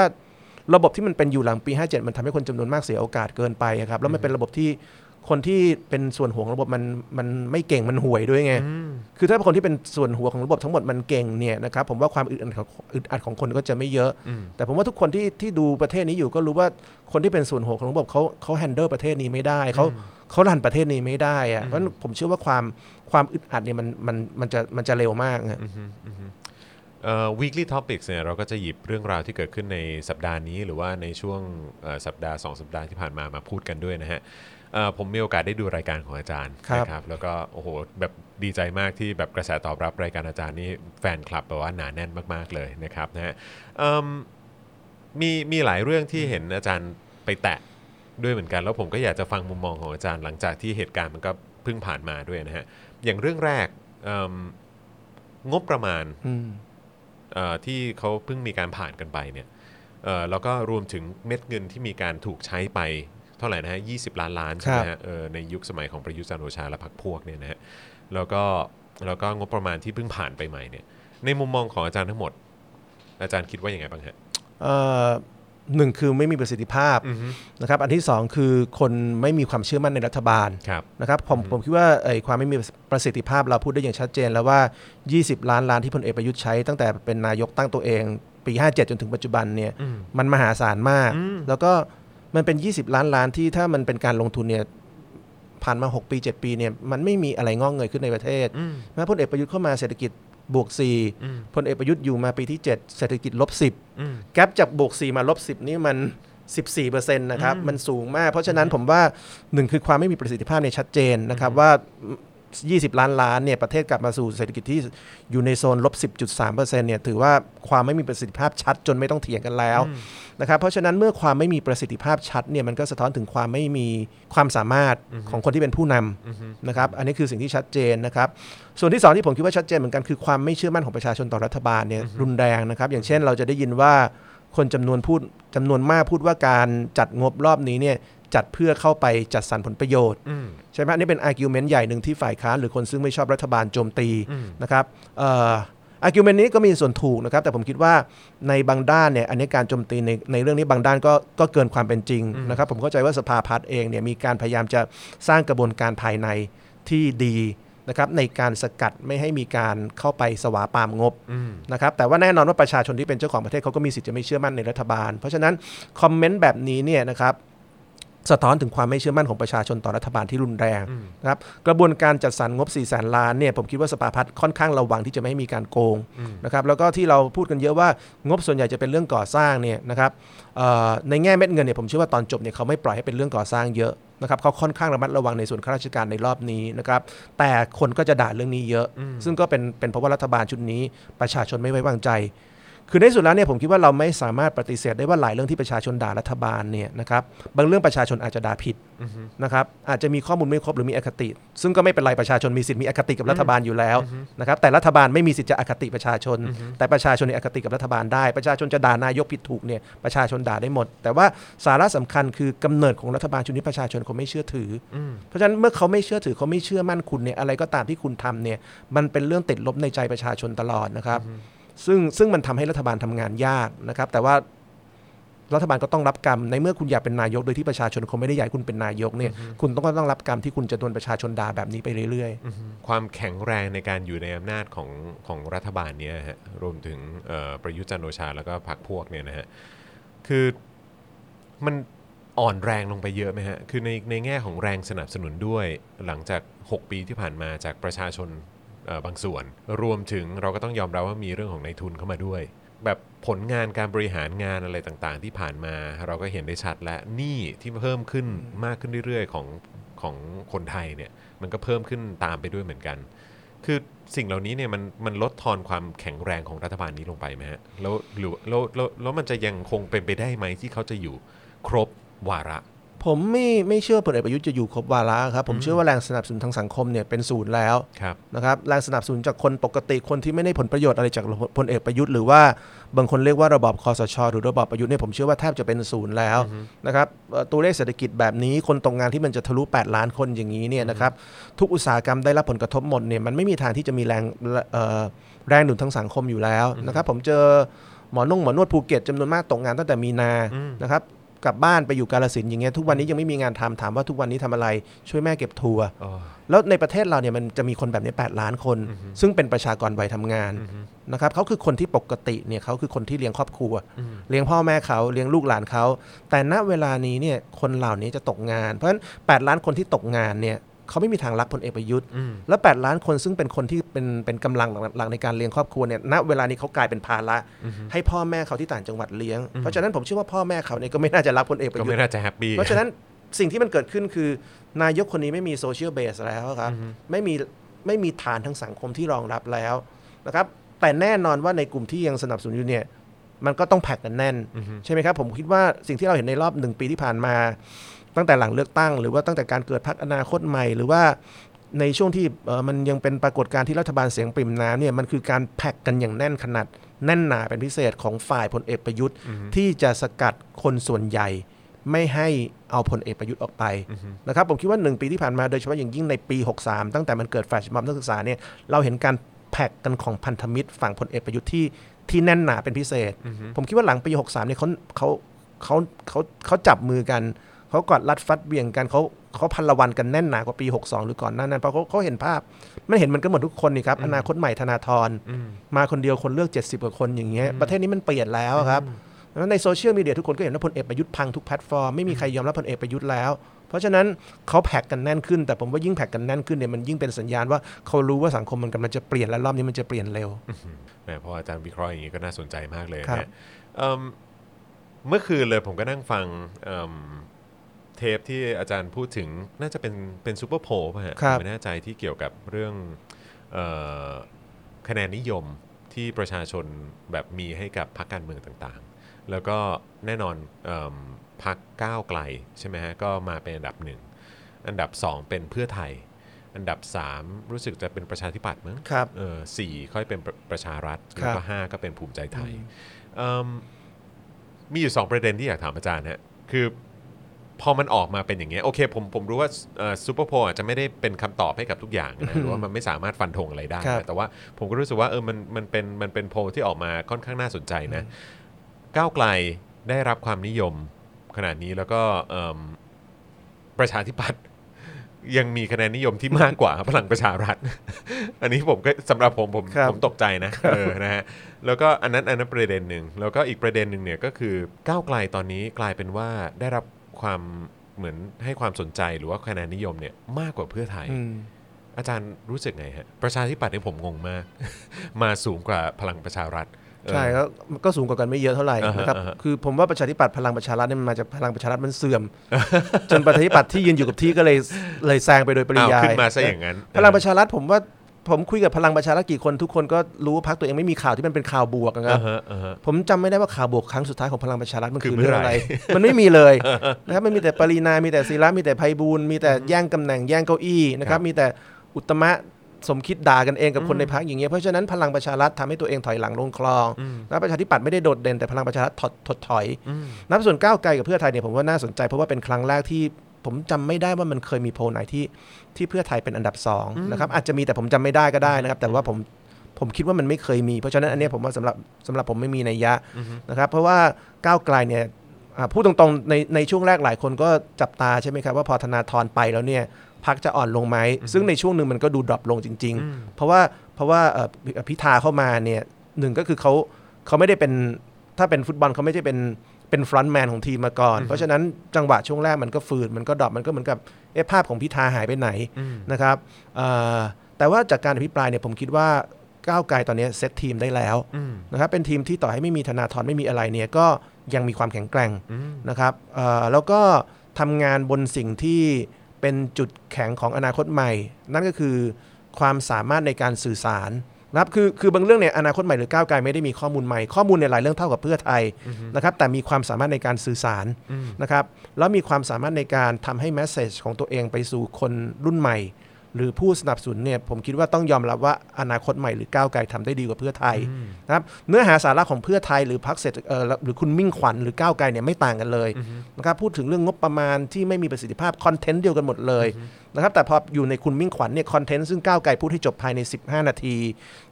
ระบบที่มันเป็นอยู่หลังปี 57 มันทำให้คนจำนวนมากเสียโอกาสเกินไปอะครับแล้วมันเป็นระบบที่คนที่เป็นส่วนหัวของระบบมันมันไม่เก่งมันห่วยด้วยไง คือถ้าคนที่เป็นส่วนหัวของระบบทั้งหมดมันเก่งเนี่ยนะครับผมว่าความอึดอัดของอึดอัดของคนก็จะไม่เยอะ แต่ผมว่าทุกคนที่ที่ดูประเทศนี้อยู่ก็รู้ว่าคนที่เป็นส่วนหัวของระบบเขาเขาแฮนเดิลประเทศนี้ไม่ได้เขา เขารันประเทศนี้ไม่ได้อะเพราะฉะนั้นผมเชื่อว่าความความอึดอัดเนี่ยมันมันมันจะมันจะเร็วมากอะเอ่อ weekly topics เนี่ยเราก็จะหยิบเรื่องราวที่เกิดขึ้นในสัปดาห์นี้หรือว่าในช่วงเอ่อสัปดาห์ 2 สัปดาห์ที่ผ่านมามาพูดกันด้วยนะฮะเอ่อผมมีโอกาสได้ดูรายการของอาจารย์ครับนะครับแล้วก็โอ้โหแบบดีใจมากที่แบบกระแสตอบรับรายการอาจารย์นี่แฟนคลับแบบว่าหนาแน่นมากๆเลยนะครับนะฮะเอิ่มมีมีหลายเรื่องที่เห็นอาจารย์ไปแตะ ด้วยเหมือนกัน แล้วผมก็อยากจะฟังมุมมองของอาจารย์หลังจากที่เหตุการณ์มันก็เพิ่งผ่านมาด้วยนะฮะ อย่างเรื่องแรกเอิ่มงบประมาณอืมเอ่อที่เขาเพิ่งมีการผ่านกันไปเนี่ยเอ่อแล้วก็รวมถึงเม็ดเงินที่มีการถูกใช้ไปเท่าไหร่นะฮะ20ล้านล้านใช่ไหมฮะเออในยุคสมัยของประยุทธ์จันทร์โอชาและพรรคพวกเนี่ยนะฮะแล้วก็แล้วก็งบประมาณที่เพิ่งผ่านไปใหม่เนี่ย ในมุมมองของอาจารย์ทั้งหมด อาจารย์คิดว่ายังไงบ้างฮะเอ่อ หนึ่งคือไม่มีประสิทธิภาพอือฮึนะครับอันที่สองคือคนไม่มีความเชื่อมั่นในรัฐบาลครับนะครับผมผมคิดว่าไอ้ความไม่มีประสิทธิภาพเราพูดได้อย่างชัดเจนแล้วว่า 20 ล้านล้านที่พลเอกประยุทธ์ใช้ ตั้งแต่เป็นนายกตั้งตัวเองปี 57 จนถึงปัจจุบันเนี่ยอืมมันมหาศาลมากอืมแล้วก็มันเป็น 20 ล้านล้านที่ถ้ามันเป็นการลงทุนเนี่ยผ่านมา 6 ปี 7 ปีเนี่ยมันไม่มีอะไรงอกเงยขึ้นในประเทศอืมแม้พลเอกประยุทธ์เข้ามาเศรษฐกิจ บวกอืม4พลเอกประยุทธ์อยู่มาปีที่ 7 เศรษฐกิจลบ10อืมแกลบจากบวก 4 มาลบ10 นี่มัน 14%นะครับอืมมันสูงมาก เพราะฉะนั้นผมว่าหนึ่งคือความไม่มีประสิทธิภาพในยชัดเจนนะครับว่า 20 ล้านล้านเนี่ยประเทศกลับมาสู่เศรษฐกิจที่อยู่ในโซนลบ 10.3%เนี่ยถือว่าความไม่มีประสิทธิภาพชัดจนไม่ต้องเถียงกันแล้วนะครับเพราะฉะนั้นเมื่อความไม่มีประสิทธิภาพชัดเนี่ยมันก็สะท้อนถึงความไม่มีความสามารถของคนที่เป็นผู้นำนะครับอันนี้คือสิ่งที่ชัดเจนนะครับส่วนที่สองที่ผมคิดว่าชัดเจนเหมือนกันคือความไม่เชื่อมั่นของประชาชนต่อรัฐบาลเนี่ยรุนแรงนะครับอย่างเช่นเราจะได้ยินว่าคนจำนวนพูดจำนวนมากพูดว่าการจัดงบรอบนี้เนี่ย จัดเพื่อเข้าไปจัดสรรผลประโยชน์อืมใช่ไหมอันนี้เป็น argument ใหญ่หนึ่งที่ฝ่ายค้านหรือคนซึ่งไม่ชอบรัฐบาลโจมตีนะครับเอ่อ argument นี้ก็มีส่วนถูกนะครับ แต่ผมคิดว่าในบางด้านเนี่ยอันนี้การโจมตีในในเรื่องนี้บางด้านก็ก็เกินความเป็นจริงนะครับ ผมเข้าใจว่าสภาพัฒน์เองเนี่ยมีการพยายามจะสร้างกระบวนการภายในที่ดีนะครับในการสกัดไม่ให้มีการเข้าไปสวาปามงบอืมนะครับแต่ว่าแน่นอนว่าประชาชนที่เป็นเจ้าของประเทศเขาก็มีสิทธิ์จะไม่เชื่อมั่นในรัฐบาล เพราะฉะนั้นคอมเมนต์แบบนี้เนี่ยนะครับ สะท้อนถึงความไม่เชื่อมั่นของประชาชนต่อรัฐบาลที่รุนแรงนะครับกระบวนการจัดสรรงบ4ี่แสนล้านเนี่ยผมคิดว่าสภาพัฒน์ค่อนข้างระวังที่จะไม่ให้มีการโกงนะครับแล้วก็ที่เราพูดกันเยอะว่างบส่วนใหญ่จะเป็นเรื่องก่อสร้างเนี่ยนะครับเอ่อในแง่เม็ดเงินเนี่ยผมเชื่อว่าตอนจบเนี่ยเขาไม่ปล่อยให้เป็นเรื่องก่อสร้างเยอะนะครับเขาค่อนข้างระมัดระวังในส่วนข้าราชการในรอบนี้นะครับแต่คนก็จะด่าเรื่องนี้เยอะ ซึ่งก็เป็นเป็นเพราะว่ารัฐบาลชุดนี้ ประชาชนไม่ไว้วางใจ คือในที่สุดแล้วเนี่ยผมคิดว่าเราไม่สามารถปฏิเสธได้ว่าหลายเรื่องที่ประชาชนด่ารัฐบาลเนี่ยนะครับบางเรื่องประชาชนอาจจะด่าผิดนะครับอาจจะมีข้อมูลไม่ครบหรือมีอคติ ซึ่งก็ไม่เป็นไรประชาชนมีสิทธิ์มีอคติกับรัฐบาลอยู่แล้วนะครับแต่รัฐบาลไม่มีสิทธิ์จะอคติประชาชน แต่ประชาชนเนี่ยอคติกับรัฐบาลได้ ประชาชนจะด่านายกผิดถูกเนี่ยประชาชนด่าได้หมด แต่ว่าสาระสำคัญคือกำเนิดของรัฐบาลชุดนี้ประชาชนเขาไม่เชื่อถืออเพราะฉะนั้นเมื่อเขาไม่เชื่อถือเขาไม่เชื่อมั่นคุณเนี่ยอะไรก็ตามที่คุณทำเนี่ยมันเป็นเรื่องติดลบในใจประชาชนตลอดนะครับ ซึ่งซึ่งมันทำให้รัฐบาลทำงานยากนะครับ แต่ว่ารัฐบาลก็ต้องรับกรรมในเมื่อคุณอยากเป็นนายกโดยที่ประชาชนเขาไม่ได้อยากให้คุณเป็นนายกเนี่ยคุณต้องก็ต้องรับกรรมที่คุณจะโดนประชาชนด่าแบบนี้ไปเรื่อยความแข็งแรงในการอยู่ในอำนาจของของรัฐบาลเนี้ยฮะรวมถึงเอ่อประยุทธ์จันทร์โอชาแล้วก็พรรคพวกเนี่ยนะฮะคือมันอ่อนแรงลงไปเยอะไหมฮะคือในในแง่ของแรงสนับสนุนด้วยหลังจาก 6 ปีที่ผ่านมาจากประชาชนเอ่อ บางส่วน รวมถึงเราก็ต้องยอมรับว่ามีเรื่องของในายทุนเข้ามาด้วย แบบผลงานการบริหารงานอะไรต่างๆ ที่ผ่านมาเราก็เห็นได้ชัดและหนี้ที่เพิ่มขึ้นมากขึ้นเรื่อยๆของของคนไทยเนี่ยมันก็เพิ่มขึ้นตามไปด้วยเหมือนกัน คือสิ่งเหล่านี้เนี่ยมันมันลดทอนความแข็งแรงของรัฐบาลนี้ลงไปไหมฮะแล้วหรือแล้วแล้วแล้วมันจะยังคงเป็นไปได้ไหมที่เขาจะอยู่ครบวาระ ผมไม่ไม่เชื่อพลเอกประยุทธ์จะอยู่ครบวาระครับ ผมเชื่อว่าแรงสนับสนุนทางสังคมเนี่ยเป็นศูนย์แล้วครับนะครับแรงสนับสนุนจากคนปกติคนที่ไม่ได้ผลประโยชน์อะไรจากพลเอกประยุทธ์หรือว่าบางคนเรียกว่าระบอบคอสช หรือระบอบประยุทธ์เนี่ยผมเชื่อว่าแทบจะเป็นศูนย์แล้วนะครับเอ่อตัวเลขเศรษฐกิจแบบนี้คนตกงานที่มันจะทะลุ 8 ล้านคนอย่างนี้เนี่ยนะครับทุกอุตสาหกรรมได้รับผลกระทบหมดเนี่ยมันไม่มีทางที่จะมีแรงเอ่อแรงหนุนทางสังคมอยู่แล้วนะครับผมเจอหมอนงหมอนวดภูเก็ตจำนวนมากตกงานตั้งแต่มีนานะครับ กลับบ้านไปอยู่กาลสินธุ์อย่างเงี้ยทุกวันนี้ยังไม่มีงานทำถามว่าทุกวันนี้ทำอะไรช่วยแม่เก็บทัวร์อ๋อแล้วในประเทศเราเนี่ยมันจะมีคนแบบนี้ 8 ล้านคน ซึ่งเป็นประชากรวัยทำงานนะครับเขาคือคนที่ปกติเนี่ยเขาคือคนที่เลี้ยงครอบครัว เลี้ยงพ่อแม่เขาเลี้ยงลูกหลานเขาแต่ณเวลานี้เนี่ยคนเหล่านี้จะตกงาน เพราะฉะนั้น 8 ล้านคนที่ตกงานเนี่ย เขาไม่มีทางรักพลเอกประยุทธ์แล้ว8ล้านคนซึ่งเป็นคนที่เป็นเป็นกำลังหลักในการเลี้ยงครอบครัวเนี่ยณเวลานี้เขากลายเป็นภาระให้พ่อแม่เขาที่ต่างจังหวัดเลี้ยง เพราะฉะนั้นผมเชื่อว่าพ่อแม่เขาเนี่ยก็ไม่น่าจะรักพลเอกประยุทธ์ก็ไม่น่าจะ happy เพราะฉะนั้นสิ่งที่มันเกิดขึ้นคือนายกคนนี้ไม่มี social base แล้วครับไม่มีไม่มีฐานทางสังคมที่รองรับแล้วนะครับแต่แน่นอนว่าในกลุ่มที่ยังสนับสนุนอยู่เนี่ยมันก็ต้องแพ็กกันแน่น ใช่ไหมครับ ผมคิดว่าสิ่งที่เราเห็นในรอบหนึ่งปีที่ผ่านมา ตั้งแต่หลังเลือกตั้ง หรือว่าตั้งแต่การเกิดพรรคอนาคตใหม่ หรือว่าในช่วงที่เอ่อมันยังเป็นปรากฏการณ์ที่รัฐบาลเสียงปริ่มน้ำเนี่ยมันคือการแพ็กกันอย่างแน่นขนาดแน่นหนาเป็นพิเศษของฝ่ายพลเอกประยุทธ์ ที่จะสกัดคนส่วนใหญ่ ไม่ให้เอาพลเอกประยุทธ์ออกไปนะครับผมคิดว่าหนึ่งปีที่ผ่านมาโดยเฉพาะอย่างยิ่งในปี 63 ตั้งแต่มันเกิดแฟลชม็อบนักศึกษาเนี่ยเราเห็นการแพ็กกันของพันธมิตร ฝั่งพลเอกประยุทธ์ที่ที่แน่นหนาเป็นพิเศษ ผมคิดว่าหลังปี 63เนี่ยเขาเขาเขาเขาเขาจับมือกัน เขากอดรัดฟัดเหวี่ยงกันเขาเขาพัลวันกันแน่นหนากว่าปี 62 หรือก่อนหน้านั้นเพราะเขาเขาเห็นภาพไม่เห็นมันก็หมดทุกคนนี่ครับอนาคตใหม่ธนาธรมาคนเดียวคนเลือก 70 กว่าคนอย่างเงี้ยประเทศนี้มันเปลี่ยนแล้วครับดังนั้นในโซเชียลมีเดียทุกคนก็เห็นว่าพลเอกประยุทธ์พังทุกแพลตฟอร์มไม่มีใครยอมรับพลเอกประยุทธ์แล้ว เพราะฉะนั้นเขาแพ็กกันแน่นขึ้น แต่ผมว่ายิ่งแพ็กกันแน่นขึ้นเนี่ยมันยิ่งเป็นสัญญาณว่าเขารู้ว่าสังคมมันกำลังจะเปลี่ยนและรอบนี้มันจะเปลี่ยนเร็วแหมพออาจารย์วิเคราะห์อย่างนี้ก็น่าสนใจมากเลยครับเนี่ยเอิ่มเมื่อคืนเลยผมก็นั่งฟัง เอิ่มเทปที่อาจารย์พูดถึงน่าจะเป็นเป็นซูเปอร์โพลป่ะฮะครับผมไม่แน่ใจที่เกี่ยวกับเรื่องเออคะแนนนิยมที่ประชาชนแบบมีให้กับพรรคการเมืองต่างๆ แล้วก็แน่นอนเอมพรรคก้าวไกลใช่ไหมฮะก็มาเป็นอันดับหนึ่งอันดับสองเป็นเพื่อไทย อันดับสามรู้สึกจะเป็นประชาธิปัตย์มั้งครับเออสี่ค่อยเป็นประประชารัฐครับแล้วก็ห้าก็เป็นภูมิใจไทยเอิ่มมีอยู่สองประเด็นที่อยากถามอาจารย์ฮะคือ พอมันออกมาเป็นอย่างเงี้ยโอเคผมผมรู้ว่าซูเปอร์โพอาจจะไม่ได้เป็นคำตอบให้กับทุกอย่างนะหรือว่ามันไม่สามารถฟันธงอะไรได้ครับนะแต่ว่าผมก็รู้สึกว่าเออมันมันเป็นมันเป็นโพลที่ออกมาค่อนข้างน่าสนใจนะก้าวไกลได้รับความนิยมขนาดนี้แล้วก็เอิ่มประชาธิปัตย์ยังมีคะแนนนิยมที่มากกว่าพลังประชารัฐ อันนี้ผมก็สำหรับผมผมครับผมตกใจนะเออนะฮะแล้วก็อันนั้นอันนั้นประเด็นหนึ่งแล้วก็อีกประเด็นหนึ่งเนี่ยก็คือก้าวไกลตอนนี้กลายเป็นว่าได้รับ ความเหมือนให้ความสนใจหรือว่าคะแนนนิยมเนี่ยมากกว่าเพื่อไทยอืมอาจารย์รู้สึกไงฮะ ประชาธิปัตย์เนี่ยผมงงมาก มาสูงกว่าพลังประชารัฐเออใช่ก็ก็สูงกว่ากันไม่เยอะเท่าไหร่อ่าฮะนะครับอ่าฮะคือผมว่าประชาธิปัตย์พลังประชารัฐเนี่ยมันมาจากพลังประชารัฐมันเสื่อม จนประชาธิปัตย์ที่ยืนอยู่กับที่ก็เลยเลยแซงไปโดยปริอ้าวยายขึ้นมาซะอย่างนั้น พลังประชารัฐผมว่า ผมคุยกับพลังประชารัฐกี่คนทุกคนก็รู้ว่าพรรคตัวเองไม่มีข่าวที่มันเป็นข่าวบวกนะครัอ่าบฮะอ่าฮะผมจำไม่ได้ว่าข่าวบวกครั้งสุดท้ายของพลังประชารัฐมันคืคืออเมื่เรื่อองไหร่อะไร มันไม่มีเลยนะครับมันมีแต่ปรินามีแต่ศิระมีแต่ไพบูลย์มีแต่แย่งตำแหน่งแย่งเก้าอี้นะคครัรับบมีแต่อุตมะสมคิดด่ากันเองกับคนในพรรคอย่างเงี้ยเพราะฉะนั้นพลังประชารัฐทำให้ตัวเองถอยหลังลงคลองแล้วประชาธิปัตย์ไม่ได้โดดเด่นแต่พลังประชารัฐถดถดถอยนับส่วนก้าวไกลกับเพื่อไทยเนี่ยผมว่าน่าสนใจเพราะว่าเป็นครั้งแรกที่ ผมจำไม่ได้ว่ามันเคยมีโพลไหนที่ที่เพื่อไทยเป็นอันดับสองนะครับอาจจะมีแต่ผมจำไม่ได้ก็ได้นะครับ แต่ว่าผมผมคิดว่ามันไม่เคยมี เพราะฉะนั้นอันเนี้ยผมว่าสำหรับสำหรับผมไม่มีนัยยะนะครับเพราะว่าก้าวไกลเนี่ยอ่าพูดตรงๆในในช่วงแรกหลายคนก็จับตาใช่ไหมครับว่าพอธนาธรไปแล้วเนี่ยพักจะอ่อนลงไหม ซึ่งในช่วงหนึ่งมันก็ดูดรอปลงจริง ๆ เพราะว่าเพราะว่าเอ่อพิพิธาเข้ามาเนี่ยหนึ่งก็คือเขาเขาไม่ได้เป็นถ้าเป็นฟุตบอลเขาไม่ใช่เป็น เป็น front man ของทีมมาก่อน เพราะฉะนั้นจังหวะช่วงแรกมันก็ฝืดมันก็ drop มันก็เหมือนกับเอะภาพของพิธาหายไปไหนนะครับเอ่อแต่ว่าจากการอภิปรายเนี่ยผมคิดว่าก้าวไกลตอนนี้เซตทีมได้แล้วนะครับเป็นทีมที่ต่อให้ไม่มีธนาธรไม่มีอะไรเนี่ยก็ยังมีความแข็งแกร่งนะครับเอ่อแล้วก็ทำงานบนสิ่งที่เป็นจุดแข็งของอนาคตใหม่ นั่นก็คือความสามารถในการสื่อสาร นะครับคือคือบางเรื่องเนี่ยอนาคตใหม่หรือก้าวไกลไม่ได้มีข้อมูลใหม่ข้อมูลในหลายเรื่องเท่ากับเพื่อไทยนะครับแต่มีความสามารถในการสื่อสารนะครับแล้วมีความสามารถในการทำให้แมสเซจของตัวเองไปสู่คนรุ่นใหม่ หรือผู้สนับสนุนเนี่ยผมคิดว่าต้องยอมรับว่าอนาคตใหม่หรือก้าวไกลทำได้ดีกว่าเพื่อไทยนะครับเนื้อหาสาระของเพื่อไทยหรือพรรคเศรษฐเอ่อหรือคุณมิ่งขวัญหรือก้าวไกลเนี่ยไม่ต่างกันเลยนะครับพูดถึงเรื่องงบประมาณที่ไม่มีประสิทธิภาพคอนเทนต์เดียวกันหมดเลยนะครับแต่พออยู่ในคุณมิ่งขวัญเนี่ย content ซึ่งก้าวไกลพูดให้จบภายใน 15 นาที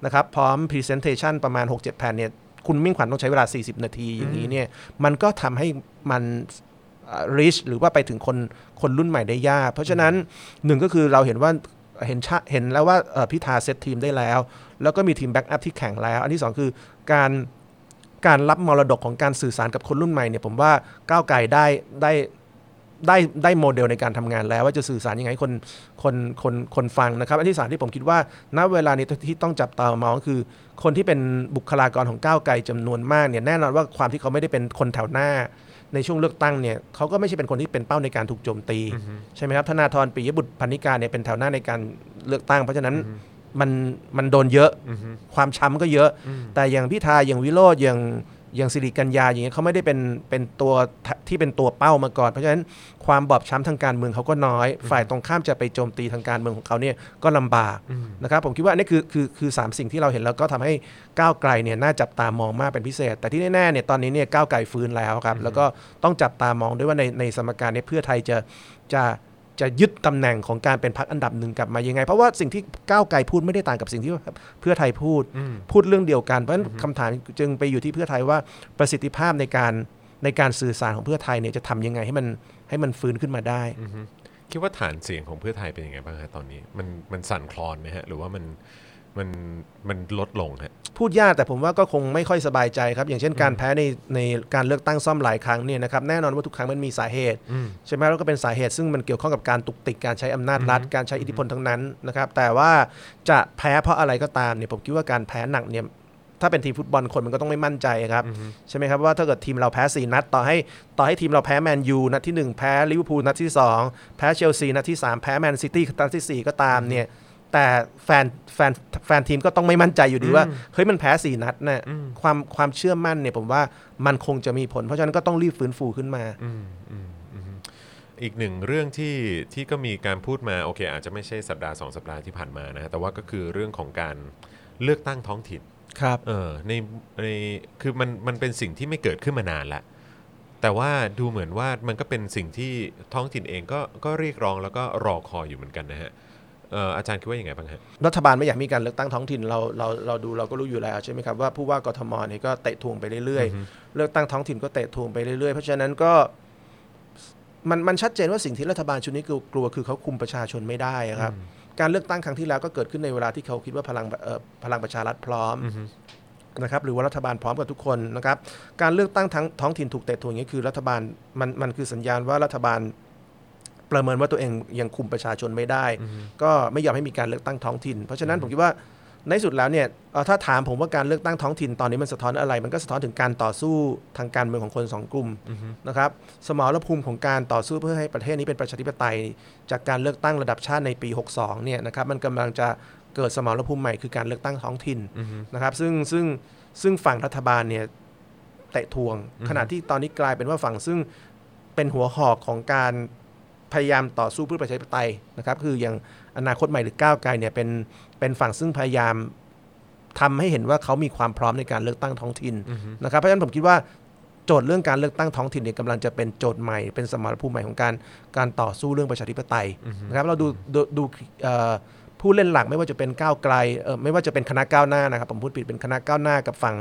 นะครับพร้อม Presentation ประมาณ 6-7 แผ่นเนี่ยคุณมิ่งขวัญต้องใช้เวลา 40 นาทีอย่างนี้เนี่ยมันก็ทำให้มัน reach หรือว่าไปถึงคนคนรุ่นใหม่ได้ยาก เพราะฉะนั้นหนึ่งก็คือเราเห็นว่าเห็นชะเห็นแล้วว่าเอ่อพิธาเซตทีมได้แล้ว แล้วก็มีทีม backup ที่แข็งแล้ว อันที่สองคือการการรับมรดกของการสื่อสารกับคนรุ่นใหม่เนี่ยผมว่าก้าวไกลได้ได้ได้ได้โมเดลในการทำงานแล้ว ว่าจะสื่อสารยังไงคนคนคนคนฟังนะครับ อันที่สามที่ผมคิดว่าณเวลานี้ที่ต้องจับตามองคือ คนที่เป็นบุคลากรของก้าวไกลจำนวนมากเนี่ยแน่นอนว่าความที่เขาไม่ได้เป็นคนแถวหน้า ในช่วงเลือกตั้งเนี่ยเขาก็ไม่ใช่เป็นคนที่เป็นเป้าในการถูกโจมตี ใช่ไหมครับธนาธรปิยบุตรพันนิกาเนี่ยเป็นแถวหน้าในการเลือกตั้ง เพราะฉะนั้นมันมันโดนเยอะความช้ำก็เยอะ แต่อย่างพิธาอย่างวิโรจน์อย่าง อย่างสิริกัญญาอย่างเงี้ยเขาไม่ได้เป็นเป็นตัวที่เป็นตัวเป้ามาก่อน เพราะฉะนั้นความบอบช้ำทางการเมืองเขาก็น้อย ฝ่ายตรงข้ามจะไปโจมตีทางการเมืองของเขาเนี่ยก็ลำบากนะครับผมคิดว่าอันนี่คือคือคือสามสิ่งที่เราเห็นแล้วก็ทำให้ก้าวไกลเนี่ยน่าจับตามองมากเป็นพิเศษ แต่ที่แน่ๆเนี่ยตอนนี้เนี่ยก้าวไกลฟื้นแล้วครับแล้วก็ต้องจับตามองด้วยว่าในในสมการเนี้เพื่อไทยจะจะ จะยึดตำแหน่งของการเป็นพรรคอันดับหนึ่งกลับมายังไง เพราะว่าสิ่งที่ก้าวไกลพูดไม่ได้ต่างกับสิ่งที่เพื่อไทยพูดพูดเรื่องเดียวกัน เพราะฉะนั้นคำถามจึงไปอยู่ที่เพื่อไทยว่าประสิทธิภาพในการในการสื่อสารของเพื่อไทยเนี่ยจะทำยังไงให้มันให้มันฟื้นขึ้นมาได้คิดว่าฐานเสียงของเพื่อไทยเป็นยังไงบ้างฮะตอนนี้ มันมันสั่นคลอนไหมฮะ หรือว่ามันมันมันลดลงฮะ พูดยากแต่ผมว่าก็คงไม่ค่อยสบายใจครับ อย่างเช่นการแพ้ในในการเลือกตั้งซ่อมหลายครั้งเนี่ยนะครับแน่นอนว่าทุกครั้งมันมีสาเหตุ ใช่ไหมแล้วก็เป็นสาเหตุซึ่งมันเกี่ยวข้องกับการตุกติกการใช้อำนาจรัฐการใช้อิทธิพลทั้งนั้นนะครับแต่ว่าจะแพ้เพราะอะไรก็ตามเนี่ยผมคิดว่าการแพ้หนักเนี่ยถ้าเป็นทีมฟุตบอลคนมันก็ต้องไม่มั่นใจครับ ใช่ไหมครับว่าถ้าเกิดทีมเราแพ้ 4 นัด ต่อให้ต่อให้ทีมเราแพ้แมนยูนัดที่ 1 แพ้ลิเวอร์พูลนัดที่ 2 แพ้เชลซีนัดที่ 3 แพ้แมนซิตี้นัดที่ 4 ก็ตามเนี่ย แต่แฟนแฟนแฟนทีมก็ต้องไม่มั่นใจอยู่ดีว่าเฮ้ยมันแพ้สี่นัดเนี่ยความความเชื่อมั่นเนี่ยผมว่ามันคงจะมีผล เพราะฉะนั้นก็ต้องรีบฟื้นฟูขึ้นมาอีกหนึ่งเรื่องที่ที่ก็มีการพูดมาโอเค อาจจะไม่ใช่สัปดาห์สองสัปดาห์ที่ผ่านมานะฮะแต่ว่าก็คือเรื่องของการเลือกตั้งท้องถิ่นครับเออในในคือมันมันเป็นสิ่งที่ไม่เกิดขึ้นมานานละแต่ว่าดูเหมือนว่ามันก็เป็นสิ่งที่ท้องถิ่นเองก็ก็เรียกร้องแล้วก็รอคอยอยู่เหมือนกันนะฮะเอ่ออาจารย์คิดว่าอย่างไงบ้างฮะรัฐบาลไม่อยากมีการเลือกตั้งท้องถิ่นเราเราเราดูเราก็รู้อยู่แล้วใช่ไหมครับว่าผู้ว่ากทมเนี่ยก็เตะทวงไปเรื่อยๆ เลือกตั้งท้องถิ่นก็เตะทวงไปเรื่อยๆ เพราะฉะนั้นก็มันมันชัดเจนว่าสิ่งที่รัฐบาลชุดนี้กลัวคือเขาคุมประชาชนไม่ได้อะครับ การเลือกตั้งครั้งที่แล้วก็เกิดขึ้นในเวลาที่เขาคิดว่าพลังเอ่อพลังประชารัฐพร้อมนะครับหรือว่ารัฐบาลพร้อมกับทุกคนนะครับ การเลือกตั้งทั้งท้องถิ่นถูกเตะทวงอย่างนี้คือรัฐบาลมันมันคือสัญญาณว่ารัฐบาล ประเมินว่าตัวเองยังคุมประชาชนไม่ได้ ก็ไม่ยอมให้มีการเลือกตั้งท้องถิ่น เพราะฉะนั้นผมคิดว่าในสุดแล้วเนี่ยเอ่อถ้าถามผมว่าการเลือกตั้งท้องถิ่นตอนนี้มันสะท้อนอะไร มันก็สะท้อนถึงการต่อสู้ทางการเมืองของคนสองกลุ่มนะครับสมรภูมิของการต่อสู้เพื่อให้ประเทศนี้เป็นประชาธิปไตย จากการเลือกตั้งระดับชาติในปี 62เนี่ยนะครับมันกำลังจะเกิดสมรภูมิใหม่คือการเลือกตั้งท้องถิ่นนะครับซึ่งซึ่งซึ่งฝั่งรัฐบาลเนี่ยเตะทวง ขณะที่ตอนนี้กลายเป็นว่าฝั่งซึ่งเป็นหัวหอกของการ พยายามต่อสู้เพื่อประชาธิปไตยนะครับคืออย่างอนาคตใหม่หรือก้าวไกลเนี่ยเป็นเป็นฝั่งซึ่งพยายามทำให้เห็นว่าเขามีความพร้อมในการเลือกตั้งท้องถิ่นนะครับเพราะฉะนั้นผมคิดว่าโจทย์เรื่องการเลือกตั้งท้องถิ่นเนี่ยกำลังจะเป็นโจทย์ใหม่เป็นสมรภูมิใหม่ของการการต่อสู้เรื่องประชาธิปไตยนะครับเราดูดูดูเอ่อ ผู้เล่นหลักไม่ว่าจะเป็นก้าวไกลเออไม่ว่าจะเป็นคณะก้าวหน้านะครับผมพูดผิดเป็นคณะก้าวหน้ากับฝั่ง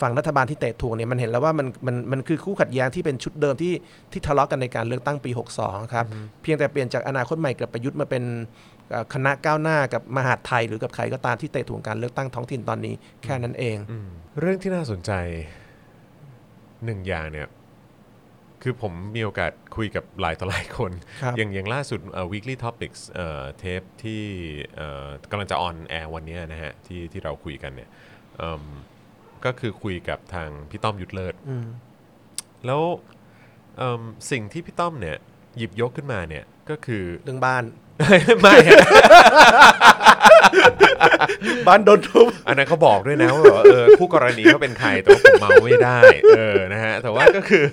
ฝั่งรัฐบาลที่เตะถ่วงเนี่ยมันเห็นแล้วว่ามันมันมันคือคู่ขัดแย้งที่เป็นชุดเดิมที่ที่ทะเลาะกันในการเลือกตั้งปี 62 ครับ เพียงแต่เปลี่ยนจากอนาคตใหม่กับประยุทธ์มาเป็นเอ่อคณะก้าวหน้ากับมหาดไทย หรือกับใครก็ตามที่เตะถ่วงการเลือกตั้งท้องถิ่นตอนนี้แค่นั้นเอง เรื่องที่น่าสนใจหนึ่งอย่างเนี่ย คือผมมีโอกาสคุยกับหลายต่อหลายคนครับอย่างอย่างล่าสุดเอ่อ weekly topics เอ่อเทปที่เอ่อกำลังจะออนแอร์วันเนี้ยนะฮะที่ที่เราคุยกันเนี่ยเอิ่มก็คือคุยกับทางพี่ต้อมยุทธเลิศอืมแล้วเอิ่มสิ่งที่พี่ต้อมเนี่ยหยิบยกขึ้นมาเนี่ยก็คือเรื่องบ้าน ไม่ฮะ บ้านโดนทุบอันนั้นเขาบอกด้วยนะว่าแบบว่าเออคู่กรณีเขาเป็นใครแต่ว่าผมเมาไม่ได้ เออนะฮะแต่ว่าก็คือ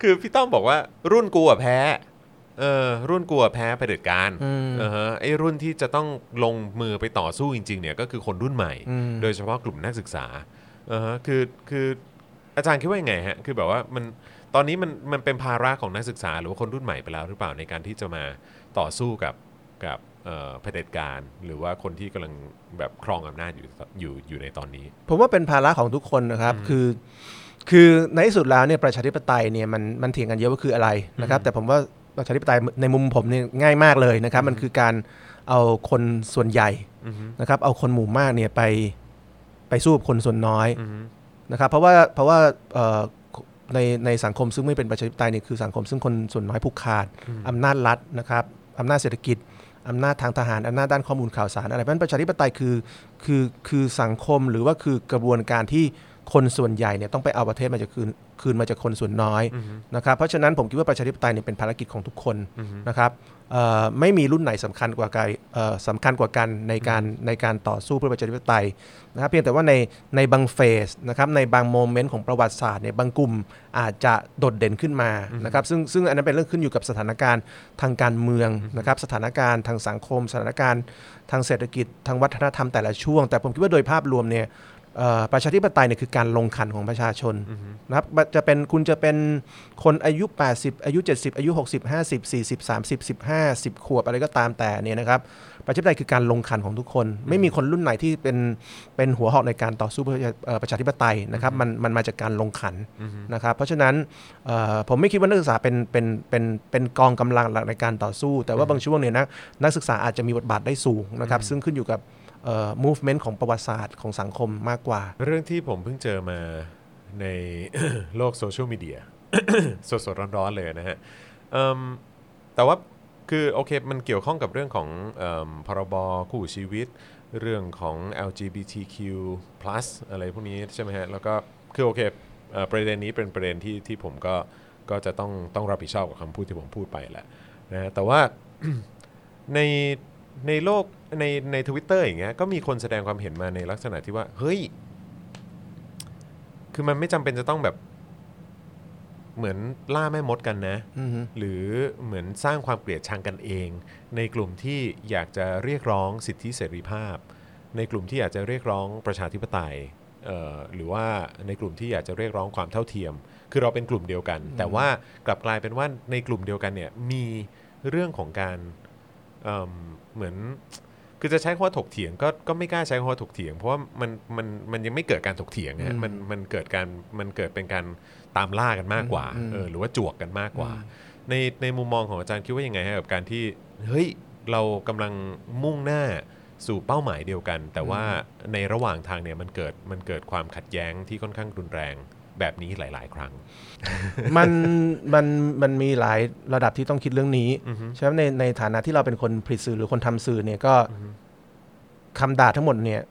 คือพี่ต้อมบอกว่ารุ่นกูอะแพ้เออรุ่นกูอะแพ้เผด็จการอืม เออฮะไอ้รุ่นที่จะต้องลงมือไปต่อสู้จริง ๆ เนี่ยก็คือคนรุ่นใหม่ อืม โดยเฉพาะกลุ่มนักศึกษาเออฮะคือคืออาจารย์คิดว่ายังไงฮะคือแบบว่ามันตอนนี้มันมันเป็นภาระของนักศึกษา หรือว่าคนรุ่นใหม่ไปแล้วหรือเปล่าในการที่จะมาต่อสู้กับกับ เอ่อเผด็จการ หรือว่าคนที่กำลังแบบครองอำนาจอยู่อยู่อยู่ในตอนนี้ ผมว่าเป็นภาระของทุกคนนะครับคือคือในที่สุดแล้วเนี่ยประชาธิปไตยเนี่ยมันมันเถียงกันเยอะว่าคืออะไรนะครับ แต่ผมว่าประชาธิปไตยในมุมผมเนี่ยง่ายมากเลยนะครับ มันคือการเอาคนส่วนใหญ่นะครับ เอาคนหมู่มากเนี่ยไปไปสู้กับคนส่วนน้อยนะครับ เพราะว่าเพราะว่าเอ่อในในสังคมซึ่งไม่เป็นประชาธิปไตยเนี่ยคือสังคมซึ่งคนส่วนน้อยผูกขาดอำนาจรัฐนะครับอำนาจเศรษฐกิจ อำนาจทางทหารอำนาจด้านข้อมูลข่าวสารอะไรเพราะฉะนั้นประชาธิปไตยคือคือคือสังคมหรือว่าคือกระบวนการที่คนส่วนใหญ่เนี่ยต้องไปเอาประเทศมาจากคืนคืนมาจากคนส่วนน้อยนะครับเพราะฉะนั้นผมคิดว่าประชาธิปไตยเนี่ยเป็นภารกิจของทุกคนนะครับเอ่อ ไม่มีรุ่นไหนสำคัญกว่ากันเอ่อสำคัญกว่ากันในการในการต่อสู้เพื่อประชาธิปไตยนะครับเพียงแต่ว่าในในบางเฟสนะครับในบางโมเมนต์ของประวัติศาสตร์เนี่ยบางกลุ่มอาจจะโดดเด่นขึ้นมานะครับซึ่งซึ่งอันนั้นเป็นเรื่องขึ้นอยู่กับสถานการณ์ทางการเมืองนะครับสถานการณ์ทางสังคม สถานการณ์ทางเศรษฐกิจทางวัฒนธรรมแต่ละช่วง แต่ผมคิดว่าโดยภาพรวมเนี่ยเอ่อ ประชาธิปไตยเนี่ยคือการลงขันของประชาชนนะครับจะเป็นคุณจะเป็นคนอายุ 80 อายุ 70 อายุ 60 50 40 30 15 10 ขวบอะไรก็ตามแต่เนี่ยนะครับประชาธิปไตยคือการลงขันของทุกคน ไม่มีคนรุ่นไหนที่เป็นเป็นหัวหอกในการต่อสู้เพื่อเอ่อประชาธิปไตยนะครับมันมันมาจากการลงขันนะครับเพราะฉะนั้นเอ่อผมไม่คิดว่านักศึกษาเป็นเป็นเป็นเป็นกองกำลังหลักในการต่อสู้ แต่ว่าบางช่วงเนี่ยนะนักศึกษาอาจจะมีบทบาทได้สูงนะครับซึ่งขึ้นอยู่กับเอ่อ movement ของประวัติศาสตร์ของสังคมมากกว่า เรื่องที่ผมเพิ่งเจอมาในโลกโซเชียลมีเดียสดๆร้อนๆเลยนะฮะแต่ว่าคือโอเคมันเกี่ยวข้องกับเรื่องของเอิ่มพรบคู่ชีวิต เรื่องของ LGBTQ+ อะไรพวกนี้ใช่ไหมฮะ แล้วก็คือโอเคเประเด็นนี้เป็นประเด็นที่ที่ผมก็ก็จะต้องต้องรับผิดชอบกับคำพูดที่ผมพูดไปแหละนะแต่ว่าใน ในโลกในในทวิตเตอร์อย่างเงี้ยก็มีคนแสดงความเห็นมาในลักษณะที่ว่า เฮ้ย คือมันไม่จำเป็นจะต้องแบบเหมือนล่าแม่มดกันนะ อือฮึ หรือเหมือนสร้างความเกลียดชังกันเอง ในกลุ่มที่อยากจะเรียกร้องสิทธิเสรีภาพ ในกลุ่มที่อยากจะเรียกร้องประชาธิปไตยเอ่อหรือว่าในกลุ่มที่อยากจะเรียกร้องความเท่าเทียม คือเราเป็นกลุ่มเดียวกัน แต่ว่ากลับกลายเป็นว่าในกลุ่มเดียวกันเนี่ยมีเรื่องของการเอิ่ม เหมือน คือจะใช้คำว่าถกเถียงก็ก็ไม่กล้าใช้คำว่าถกเถียง เพราะว่ามันมันมันยังไม่เกิดการถกเถียงฮะมันมันเกิดการมันเกิดเป็นการตามล่ากันมากกว่าเออหรือว่าจวกกันมากกว่า ในในมุมมองของอาจารย์คิดว่ายังไงฮะกับการที่เฮ้ยเรากำลังมุ่งหน้าสู่เป้าหมายเดียวกัน แต่ว่าในระหว่างทางเนี่ยมันเกิดมันเกิดความขัดแย้งที่ค่อนข้างรุนแรง แบบนี้หลาย ๆ ครั้ง มันมันมันมีหลายระดับที่ต้องคิดเรื่องนี้ใช่ไหมในในฐานะที่เราเป็นคนผลิตสื่อหรือคนทำสื่อเนี่ยก็คำด่าทั้งหมดเนี่ย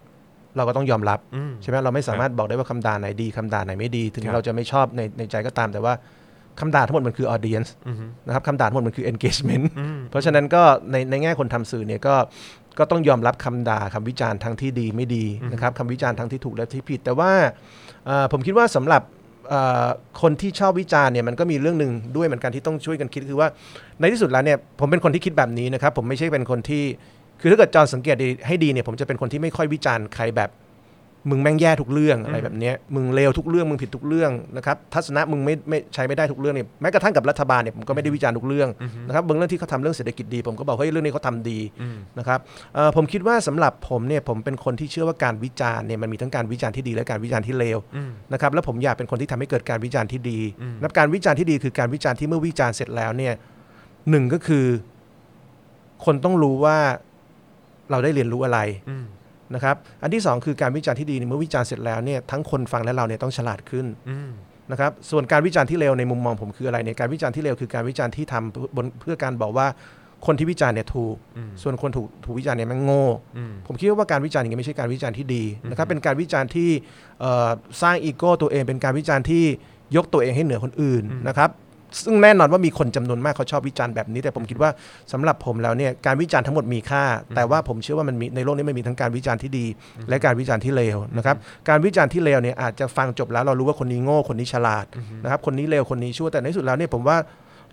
เราก็ต้องยอมรับอืมใช่ไหมเราไม่สามารถบอกได้ว่าคำด่าไหนดีคำด่าไหนไม่ดี ถึงครับเราจะไม่ชอบในในใจก็ตามแต่ว่าคำด่าทั้งหมดมันคือ audience อือฮึนะครับคำด่าทั้งหมดมันคือ engagement อืมเพราะฉะนั้นก็ในในแง่คนทำสื่อเนี่ยก็ก็ต้องยอมรับคำด่าคำวิจารณ์ทั้งที่ดีไม่ดีนะครับคำวิจารณ์ทั้งที่ถูกและที่ผิด แต่ว่าเอ่อผมคิดว่าสำหรับเอ่อ คนที่ชอบวิจารณ์เนี่ยมันก็มีเรื่องหนึ่งด้วยเหมือนกันที่ต้องช่วยกันคิดคือว่าในที่สุดแล้วเนี่ยผมเป็นคนที่คิดแบบนี้นะครับผมไม่ใช่เป็นคนที่คือถ้าเกิดจอสังเกตดีให้ดีเนี่ยผมจะเป็นคนที่ไม่ค่อยวิจารณ์ใครแบบ มึงแม่งแย่ทุกเรื่องอะไรแบบเนี้ยมึงเลวทุกเรื่องมึงผิดทุกเรื่องนะครับทัศนะมึงไม่ไม่ใช้ไม่ได้ทุกเรื่องเนี่ยแม้กระทั่งกับรัฐบาลเนี่ยผมก็ไม่ได้วิจารณ์ทุกเรื่องนะครับบางเรื่องที่เขาทำเรื่องเศรษฐกิจดี ผมก็บอกเฮ้ยเรื่องนี้เขาทำดีนะครับเอ่อผมคิดว่าสำหรับผมเนี่ยผมเป็นคนที่เชื่อว่าการวิจารณ์เนี่ยมันมีทั้งการวิจารณ์ที่ดีและการวิจารณ์ที่เลวนะครับแล้วผมอยากเป็นคนที่ทำให้เกิดการวิจารณ์ที่ดีนับการวิจารณ์ที่ดีคือการวิจารณ์ที่เมื่อวิจารณ์เสร็จแล้วเนี่ยหนึ่งก็คือ คนต้องรู้ว่าเราได้เรียนรู้อะไรอืม นะครับอันที่สองคือการวิจารณ์ที่ดีเนี่ยเมื่อวิจารณ์เสร็จแล้วเนี่ยทั้งคนฟังและเราเนี่ยต้องฉลาดขึ้นอืมนะครับส่วนการวิจารณ์ที่เลวในมุมมองผมคืออะไรเนี่ยการวิจารณ์ที่เลวคือการวิจารณ์ที่ทำบนเพื่อการบอกว่าคนที่วิจารณ์เนี่ยถูก ส่วนคนถูกถูกวิจารณ์เนี่ยแมันโง่อืมผมคิดว่าการวิจารณ์อย่างนี้ไม่ใช่การวิจารณ์ที่ดีนะครับ เป็นการวิจารณ์ที่เอ่อสร้างอีโก้ตัวเอง เป็นการวิจารณ์ที่ยกตัวเองให้เหนือคนอื่นนะครับ ซึ่งแน่นอนว่ามีคนจำนวนมากเขาชอบวิจารณ์แบบนี้ แต่ผมคิดว่าสำหรับผมแล้วเนี่ยการวิจารณ์ทั้งหมดมีค่า แต่ว่าผมเชื่อว่ามันมีในโลกนี้มันมีทั้งการวิจารณ์ที่ดี และการวิจารณ์ที่เลวนะครับการวิจารณ์ที่เลวเนี่ยอาจจะฟังจบแล้วเรารู้ว่าคนนี้โง่คนนี้ฉลาดนะครับคนนี้เลวคนนี้ชั่วแต่ในที่สุดแล้วเนี่ยผมว่า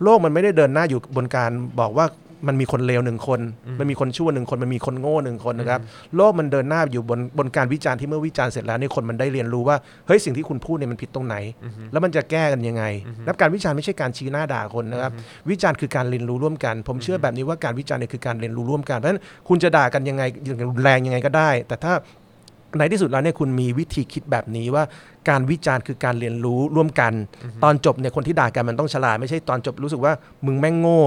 โลกมันไม่ได้เดินหน้าอยู่บนการบอกว่า มันมีคนเลวหนึ่งคน มันมีคนชั่วหนึ่งคน มันมีคนโง่หนึ่งคนนะครับ โลกมันเดินหน้าอยู่บนบนการวิจารณ์ที่เมื่อวิจารณ์เสร็จแล้วเนี่ยคนมันได้เรียนรู้ว่า เฮ้ยสิ่งที่คุณพูดเนี่ยมันผิดตรงไหน แล้วมันจะแก้กันยังไงนับการวิจารณ์ไม่ใช่การชี้หน้าด่าคนนะครับ วิจารณ์คือการเรียนรู้ร่วมกัน ผมเชื่อแบบนี้ว่าการวิจารณ์เนี่ยคือการเรียนรู้ร่วมกัน เพราะฉะนั้นคุณจะด่ากันยังไงอย่างรุนแรงยังไงก็ได้ แต่ถ้า ในที่สุดแล้วเนี่ยคุณมีวิธีคิดแบบนี้ว่าการวิจารณ์คือการเรียนรู้ร่วมกัน ตอนจบเนี่ยคนที่ด่ากันมันต้องฉลาดไม่ใช่ตอนจบรู้สึกว่ามึงแม่งโง่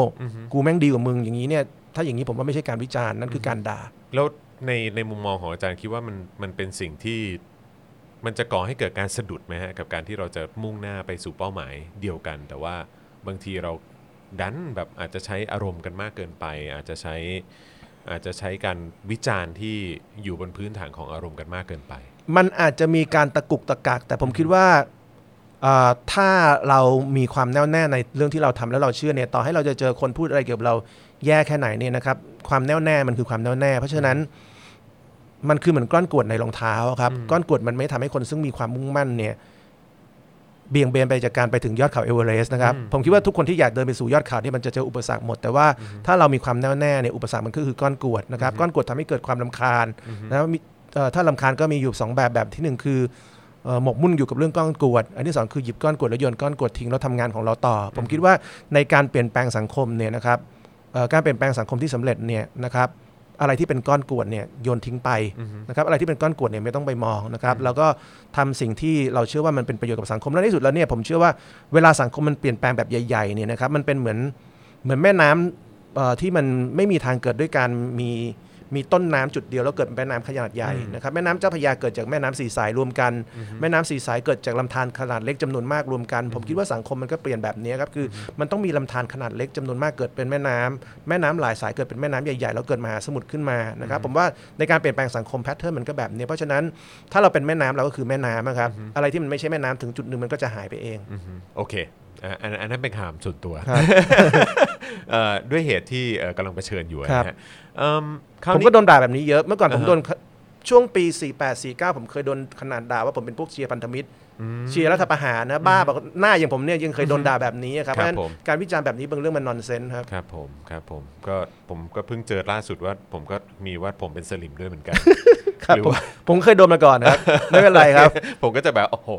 กูแม่งดีกว่ามึงอย่างนี้เนี่ยถ้าอย่างนี้ผมว่าไม่ใช่การวิจารณ์นั่นคือการด่า แล้วในในมุมมองของอาจารย์คิดว่ามันมันเป็นสิ่งที่มันจะก่อให้เกิดการสะดุดไหมฮะกับการที่เราจะมุ่งหน้าไปสู่เป้าหมายเดียวกัน แต่ว่าบางทีเราดันแบบอาจจะใช้อารมณ์กันมากเกินไป อาจจะใช้ อาจจะใช้การวิจารณ์ที่อยู่บนพื้นฐานของอารมณ์กันมากเกินไป มันอาจจะมีการตะกุกตะกัก แต่ผมคิดว่าเอ่อถ้าเรามีความแน่วแน่ในเรื่องที่เราทำแล้วเราเชื่อเนี่ยต่อให้เราจะเจอคนพูดอะไรเกี่ยวกับเราแย่แค่ไหนเนี่ยนะครับความแน่วแน่มันคือความแน่วแน่ เพราะฉะนั้นมันคือเหมือนก้อนกรวดในรองเท้าครับก้อนกรวดมันไม่ทำให้คนซึ่งมีความมุ่งมั่นเนี่ย เบี่ยงเบนไปจากการไปถึงยอดเขาเอเวอเรสต์นะครับ ผมคิดว่าทุกคนที่อยากเดินไปสู่ยอดเขาเนี่ยมันจะเจออุปสรรคหมด แต่ว่าถ้าเรามีความแน่วแน่เนี่ยอุปสรรคมันก็คือก้อนกรวดนะครับ ก้อนกรวดทำให้เกิดความลำคาญนะมีเอ่อถ้าลำคาญก็มีอยู่สองแบบแบบที่หนึ่งคือเอ่อหมกมุ่นอยู่กับเรื่องก้อนกรวด อันที่สองคือหยิบก้อนกรวดแล้วโยนก้อนกรวดทิ้งแล้วทำงานของเราต่อ ผมคิดว่าในการเปลี่ยนแปลงสังคมเนี่ยนะครับเอ่อการเปลี่ยนแปลงสังคมที่สำเร็จเนี่ยนะครับ อะไรที่เป็นก้อนกรวดเนี่ยโยนทิ้งไปนะครับอะไรที่เป็นก้อนกรวดเนี่ยไม่ต้องไปมองนะครับแล้วก็ทำสิ่งที่เราเชื่อว่ามันเป็นประโยชน์กับสังคมและในที่สุดแล้วเนี่ยผมเชื่อว่าเวลาสังคมมันเปลี่ยนแปลงแบบใหญ่ๆเนี่ยนะครับมันเป็นเหมือนเหมือนแม่น้ำเอ่อที่มันไม่มีทางเกิดด้วยการมี มีต้นน้ำจุดเดียวแล้วเกิดเป็นแม่น้ำขนาดใหญ่นะครับแม่น้ำเจ้าพระยาเกิดจากแม่น้ำสีสายรวมกัน แม่น้ำสีสายเกิดจากลำธารขนาดเล็กจำนวนมากรวมกัน ผมคิดว่าสังคมมันก็เปลี่ยนแบบนี้ครับคือมันต้องมีลำธารขนาดเล็กจำนวนมากเกิดเป็นแม่น้ำแม่น้ำหลายสายเกิดเป็นแม่น้ำใหญ่ๆแล้วเกิดมหาสมุทรขึ้นมานะครับผมว่าในการเปลี่ยนแปลงสังคมแพทเทิร์นมันก็แบบนี้เพราะฉะนั้นถ้าเราเป็นแม่น้ำเราก็คือแม่น้ำอะครับอะไรที่มันไม่ใช่แม่น้ำถึงจุดหนึ่งมันก็จะหายไปเองอืมโอเค อะอันอันนั้นเป็นข่าวส่วนตัวครับเอ่อด้วยเหตุที่เอ่อกำลังเผชิญอยู่ครับนะฮะเอิ่มคราวผมนี้ก็โดนด่าแบบนี้เยอะเมื่อก่อนผมอ่าฮะโดนช่วงปี 48 49 ผมเคยโดนขนาดด่าว่าผมเป็นพวกเชียร์พันธมิตรเชียร์รัฐประหารนะบ้าบอกหน้าอย่างผมเนี่ยยังเคยโดนด่าแบบนี้ครับเพราะฉะนั้นผมการวิจารณ์แบบนี้บางเรื่องมันนอนเซนส์ครับครับผมครับผมก็ผมก็เพิ่งเจอล่าสุดว่าผมก็มีว่าผมเป็นสลิมด้วยเหมือนกัน ครับหรือผมว่าผมเคยโดนมาก่อนครับ ไม่เป็นไรครับ ผมก็จะแบบ โอ้โห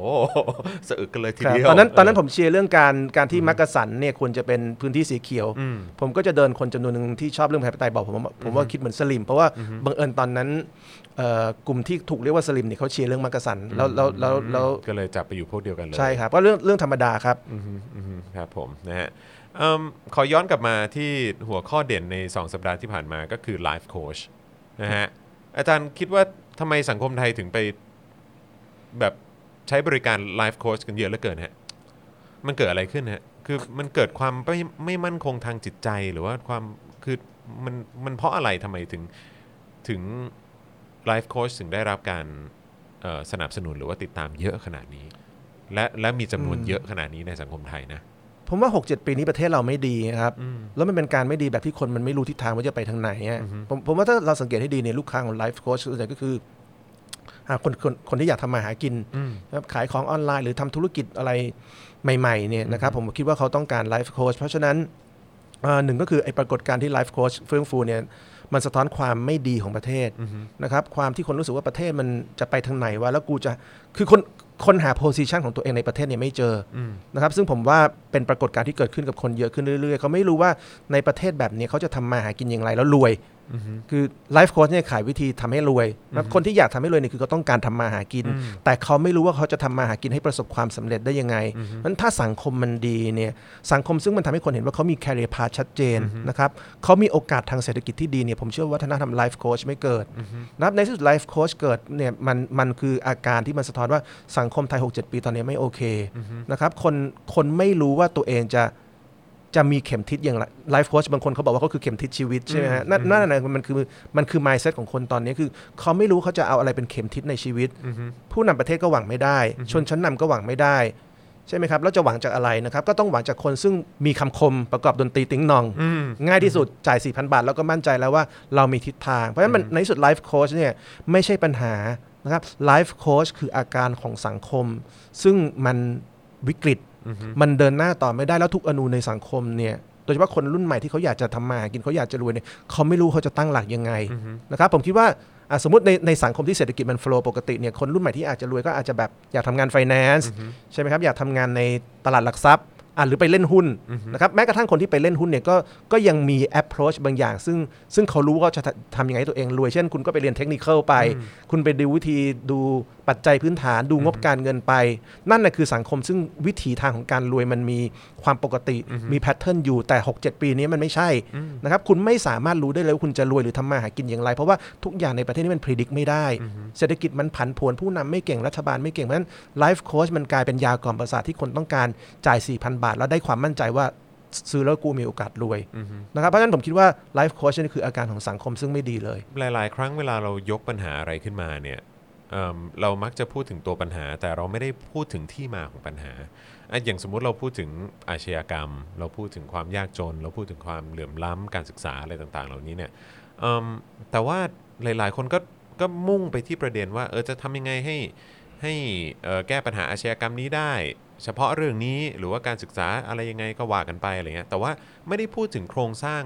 สะอึกกันเลยทีครับเดียวตอนนั้นตอนนั้นผมเชียร์เรื่องการการที่มักกะสันเนี่ยควรจะเป็นพื้นที่สีเขียวอืมผมก็จะเดินคนจำนวนหนึ่งที่ชอบเรื่องประชาธิปไตยบอกผมว่าผมว่าคิดเหมือนสลิม เพราะว่าบังเอิญตอนนั้นเอ่อกลุ่มที่ถูกเรียกว่าสลิมเนี่ยเขาเชียร์เรื่องมักกะสันแล้วแล้วแล้วแล้วก็เลยจับไปอยู่พวกเดียวกันเลยใช่ครับก็เรื่องเรื่องธรรมดาครับอืมฮึอืมฮึครับผมนะฮะเอิ่มขอย้อนกลับมาที่หัวข้อเด่นใน 2 สัปดาห์ที่ผ่านมาก็คือ Life Coach นะฮะ อาจารย์คิดว่าทำไมสังคมไทยถึงไปแบบใช้บริการ Life Coach กันเยอะเหลือเกินฮะ มันเกิดอะไรขึ้นฮะ คือมันเกิดความไม่ไม่มั่นคงทางจิตใจหรือว่าความคือมันมันเพราะอะไรทำไมถึงถึง Life Coach ถึงได้รับการเอ่อสนับสนุนหรือว่าติดตามเยอะขนาดนี้ และและมีจำนวนเยอะขนาดนี้ในสังคมไทยนะ ผมว่า 6 7 ปีนี้ประเทศเราไม่ดีครับ แล้วมันเป็นการไม่ดีแบบที่คนมันไม่รู้ทิศทางว่าจะไปทางไหนอะผมผมว่าถ้าเราสังเกตให้ดีเนี่ยลูกค้าของไลฟ์โค้ชส่วนใหญ่ก็คืออ่าคนคนคนที่อยากทำมาหากินนะครับขายของออนไลน์หรือทำธุรกิจอะไรใหม่ๆเนี่ยนะครับผมคิดว่าเขาต้องการไลฟ์โค้ชเพราะฉะนั้นอ่าหนึ่งก็คือไอ้ปรากฏการณ์ที่ไลฟ์โค้ชเฟื่องฟูเนี่ยมันสะท้อนความไม่ดีของประเทศนะครับความที่คนรู้สึกว่าประเทศมันจะไปทางไหนวะแล้วกูจะคือคน คนหา position ของตัวเองในประเทศเนี่ยไม่เจออนะครับซึ่งผมว่าเป็นปรากฏการณ์ที่เกิดขึ้นกับคนเยอะขึ้นเรื่อยๆเขาไม่รู้ว่าในประเทศแบบนี้เขาจะทำมาหากินอย่างไรแล้วรวย คือไลฟ์โค้ชเนี่ยขายวิธีทำให้รวยนะคนที่อยากทำให้รวยเนี่ยคือเขาต้องการทำมาหากิน แต่เขาไม่รู้ว่าเขาจะทำมาหากินให้ประสบความสำเร็จได้ยังไงนั้นถ้าสังคมมันดีเนี่ยสังคมซึ่งมันทำให้คนเห็นว่าเขามี career path ชัดเจนนะครับเขามีโอกาสทางเศรษฐกิจที่ดีเนี่ยผมเชื่อว่าวัฒนธรรมไลฟ์โค้ชไม่เกิดนะครับในที่สุดไลฟ์โค้ชเกิดเนี่ยมันมันคืออาการที่มันสะท้อนว่าสังคมไทย 6-7 ปีตอนนี้ไม่โอเคนะครับคนคนไม่รู้ว่าตัวเองจะ จะมีเข็มทิศอย่างไรไลฟ์โค้ชบางคนเขาบอกว่าเขาคือเข็มทิศชีวิตใช่ไหมฮะนั่นนั่นนะมันคือมันคือ mindset ของคนตอนนี้คือเขาไม่รู้เขาจะเอาอะไรเป็นเข็มทิศในชีวิต ผู้นำประเทศก็หวังไม่ได้ ชนชั้นนำก็หวังไม่ได้ใช่ไหมครับแล้วจะหวังจากอะไรนะครับ ก็ต้องหวังจากคนซึ่งมีคำคมประกอบดนตรีติ้งนอง ง่ายที่สุดจ่าย 4,000 บาท แล้วก็มั่นใจแล้วว่าเรามีทิศทาง เพราะฉะนั้นมันในที่สุดไลฟ์โค้ชเนี่ยไม่ใช่ปัญหานะครับไลฟ์โค้ชคืออาการของสังคม ซึ่งมันวิกฤต มันเดินหน้าต่อไม่ได้แล้วทุกอนูในสังคมเนี่ยโดยเฉพาะคนรุ่นใหม่ที่เขาอยากจะทำมาหากินเขาอยากจะรวยเนี่ยเขาไม่รู้เขาจะตั้งหลักยังไงนะครับผมคิดว่าอะสมมติในในสังคมที่เศรษฐกิจมันโฟล์ปกติเนี่ยคนรุ่นใหม่ที่อาจจะรวยก็อาจจะแบบอยากทำงานไฟแนนซ์ใช่ไหมครับอยากทำงานในตลาดหลักทรัพย์อะหรือไปเล่นหุ้นนะครับแม้กระทั่งคนที่ไปเล่นหุ้นเนี่ยก็ก็ยังมี approach บางอย่าง ซึ่งซึ่งเขารู้ว่าจะทำยังไงให้ตัวเองรวย เช่นคุณก็ไปเรียนเทคนิคไป คุณไปดูวิธีดู ปัจจัยพื้นฐานดูงบการเงินไป นั่นแหละคือสังคมซึ่งวิถีทางของการรวยมันมีความปกติมีแพทเทิร์นอยู่แต่ 6-7 ปีนี้มันไม่ใช่นะครับคุณไม่สามารถรู้ได้เลยว่าคุณจะรวยหรือทำมาหากินอย่างไร เพราะว่าทุกอย่างในประเทศนี้มันพิจิตรไม่ได้ เศรษฐกิจมันผันผวนผู้นำไม่เก่งรัฐบาลไม่เก่งเพราะฉะนั้นไลฟ์โค้ชมันกลายเป็นยากล่อมประสาทที่คนต้องการจ่าย 4,000 บาท แล้วได้ความมั่นใจว่าซื้อแล้วกูมีโอกาสรวยนะครับเพราะฉะนั้นผมคิดว่าไลฟ์โค้ชนี่คืออาการของสังคมซึ่งไม่ดีเลย หลาย ๆ ครั้งเวลาเรายกปัญหาอะไรขึ้นมาเนี่ย เรามักจะพูดถึงตัวปัญหา แต่เราไม่ได้พูดถึงที่มาของปัญหาอะอย่างสมมุติเราพูดถึงอาชญากรรม เราพูดถึงความยากจน เราพูดถึงความเหลื่อมล้ำการศึกษาอะไรต่างๆ เหล่านี้เนี่ยแต่ว่าหลายๆ คนก็ก็มุ่งไปที่ประเด็นว่าเออจะทำยังไงให้ให้แก้ปัญหาอาชญากรรมนี้ได้ เฉพาะเรื่องนี้หรือว่าการศึกษาอะไรยังไงก็ว่ากันไปอะไรเงี้ยแต่ว่าไม่ได้พูดถึงโครงสร้าง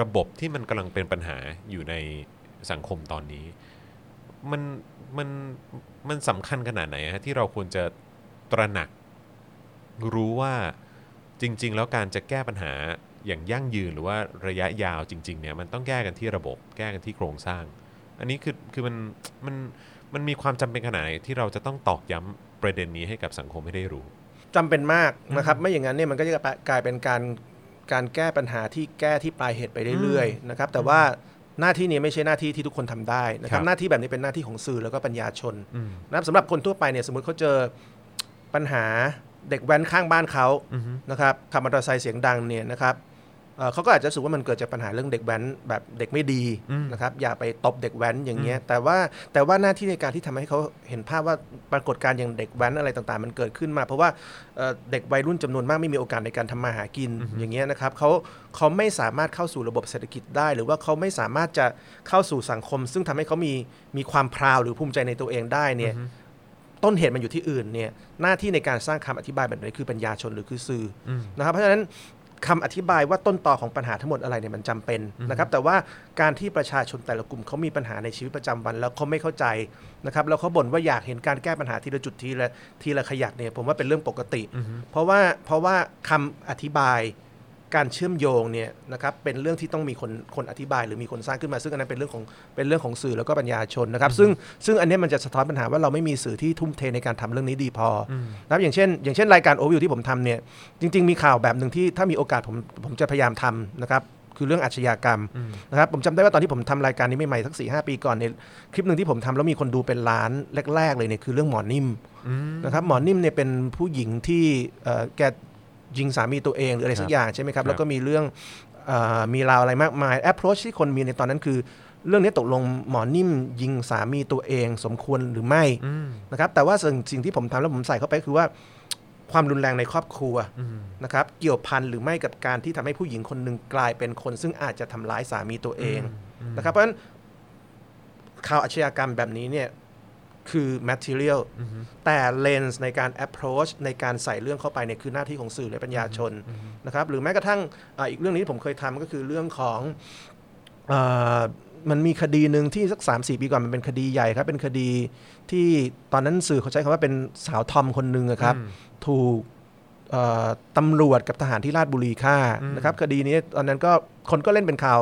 ระบบที่มันกำลังเป็นปัญหาอยู่ในสังคมตอนนี้ มันมันมันสำคัญขนาดไหนฮะที่เราควรจะตระหนักรู้ว่าจริง ๆ แล้วการจะแก้ปัญหาอย่างยั่งยืนหรือว่าระยะยาวจริง ๆ เนี่ยมันต้องแก้กันที่ระบบ แก้กันที่โครงสร้าง อันนี้คือคือมันมันมันมีความจำเป็นขนาดไหนที่เราจะต้องตอกย้ำประเด็นนี้ให้กับสังคมให้ได้รู้จำเป็นมากนะครับ ไม่อย่างนั้นเนี่ยมันก็จะกลายเป็นการการแก้ปัญหาที่แก้ที่ปลายเหตุไปเรื่อยๆนะครับ แต่ว่า หน้าที่นี้ไม่ใช่หน้าที่ที่ทุกคนทำได้นะครัครับบหน้าที่แบบนี้เป็นหน้าที่ของสื่อแล้วก็ปัญญาชนอืมนะครับสำหรับคนทั่วไปเนี่ยสมมติเขาเจอปัญหาเด็กแว้นข้างบ้านเขาอือฮึนะครับขับมอเตอร์ไซค์เสียงดังเนี่ยนะครับ เอ่อเขาก็อาจจะรู้สึกว่ามันเกิดจากปัญหาเรื่องเด็กแว้นแบบเด็กไม่ดีอืมนะครับอย่าไปตบเด็กแว้นอย่างเงี้ยแต่ว่าแต่ว่าหน้าที่ในการที่ทำให้เขาเห็นภาพว่าปรากฏการณ์อย่างเด็กแว้นอะไรต่างๆ มันเกิดขึ้นมา เพราะว่าเอ่อเด็กวัยรุ่นจำนวนมากไม่มีโอกาสในการทำมาหากินอย่างเงี้ยนะครับเขาเขาไม่สามารถเข้าสู่ระบบเศรษฐกิจได้ หรือว่าเขาไม่สามารถจะเข้าสู่สังคม ซึ่งทำให้เขามีมีความพราวหรือภูมิใจในตัวเองได้เนี่ยต้นเหตุมันอยู่ที่อื่นเนี่ยหน้าที่ในการสร้างคำอธิบายแบบนี้คือปัญญาชนหรือคือสื่ออมนะครับเพราะฉะนั้น คำอธิบายว่าต้นต่อของปัญหาทั้งหมดอะไรเนี่ยมันจำเป็นนะครับ แต่ว่าการที่ประชาชนแต่ละกลุ่มเขามีปัญหาในชีวิตประจำวัน แล้วเขาไม่เข้าใจนะครับ แล้วเขาบ่นว่าอยากเห็นการแก้ปัญหาทีละจุดทีละทีละขยักเนี่ยผมว่าเป็นเรื่องปกติ เพราะว่าเพราะว่าคำอธิบาย การเชื่อมโยงเนี่ยนะครับเป็นเรื่องที่ต้องมีคนคนอธิบาย หรือมีคนสร้างขึ้นมาซึ่งอันนั้นเป็นเรื่องของเป็นเรื่องของสื่อแล้วก็ปัญญาชนนะครับซึ่งซึ่งอันเนี้ยมันจะสะท้อนปัญหาว่าเราไม่มีสื่อที่ทุ่มเทในการทำเรื่องนี้ดีพออนะครับอย่างเช่น อย่างเช่นรายการโอวิวที่ผมทำเนี่ยจริง ๆ มีข่าวแบบหนึ่งที่ถ้ามีโอกาสผมผมจะพยายามทำนะครับคือเรื่องอาชญากรรมนะครับผมจำได้ว่าตอนที่ผมทำรายการนี้ใหม่ๆสักสี่หปีก่อนเนี่ยคลิปหนึ่งที่ผมทำแล้วมีคนดูเป็นล้านแรก ๆ เลยเนี่ยคือเรื่องหมอนิ่มนะครับหมอนิ่มเนี่ยเป็นผู้หญิงที่เอ่อแก ยิงสามีตัวเองหรืออะไรสักอย่างใช่ไหมครับ แล้วก็มีเรื่องเออมีราวอะไรมากมาย approach ที่คนมีในตอนนั้นคือ เรื่องนี้ตกลงหมอนิ่มยิงสามีตัวเองสมควรหรือไม่นะครับแต่ว่าสิ่งสิ่งที่ผมทำแล้วผมใส่เข้าไปคือว่าความรุนแรงในครอบครัวนะครับเกี่ยวพันหรือไม่กับการที่ทำให้ผู้หญิงคนหนึ่งกลายเป็นคน ซึ่งอาจจะทำร้ายสามีตัวเองนะครับเพราะฉะนั้นข่าวอาชญากรรมแบบนี้เนี่ย คือ material แต่เลนส์ในการ approach ในการใส่เรื่องเข้าไปเนี่ยคือหน้าที่ของสื่อและปัญญาชนนะครับหรือแม้กระทั่งออีกเรื่องนี้ที่ผมเคยทำก็คือเรื่องของอมันมีคดีหนึ่งที่สัก 3 4 ปีก่อนมันเป็นคดีใหญ่ครับ เป็นคดีที่ตอนนั้นสื่อเขาใช้คำว่าเป็นสาวทอมคนหนึ่งครับ ถูกตำรวจกับทหารที่ราชบุรีฆ่านะครับ คดีนี้ตอนนั้นก็คนก็เล่นเป็นข่าว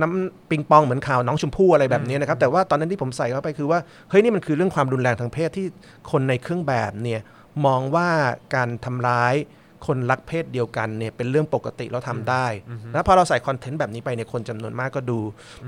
น้ำปิงปองเหมือนข่าวน้องชมพู่อะไรแบบนี้นะครับแต่ว่าตอนนั้นที่ผมใส่เข้าไปคือว่าเฮ้ยนี่มันคือเรื่องความรุนแรงทางเพศที่คนในเครื่องแบบเนี่ยมองว่าการทำร้าย คนรักเพศเดียวกันเนี่ยเป็นเรื่องปกติเราทำได้แล้วพอเราใส่คอนเทนต์แบบนี้ไปเนี่ยคนจำนวนมากก็ดู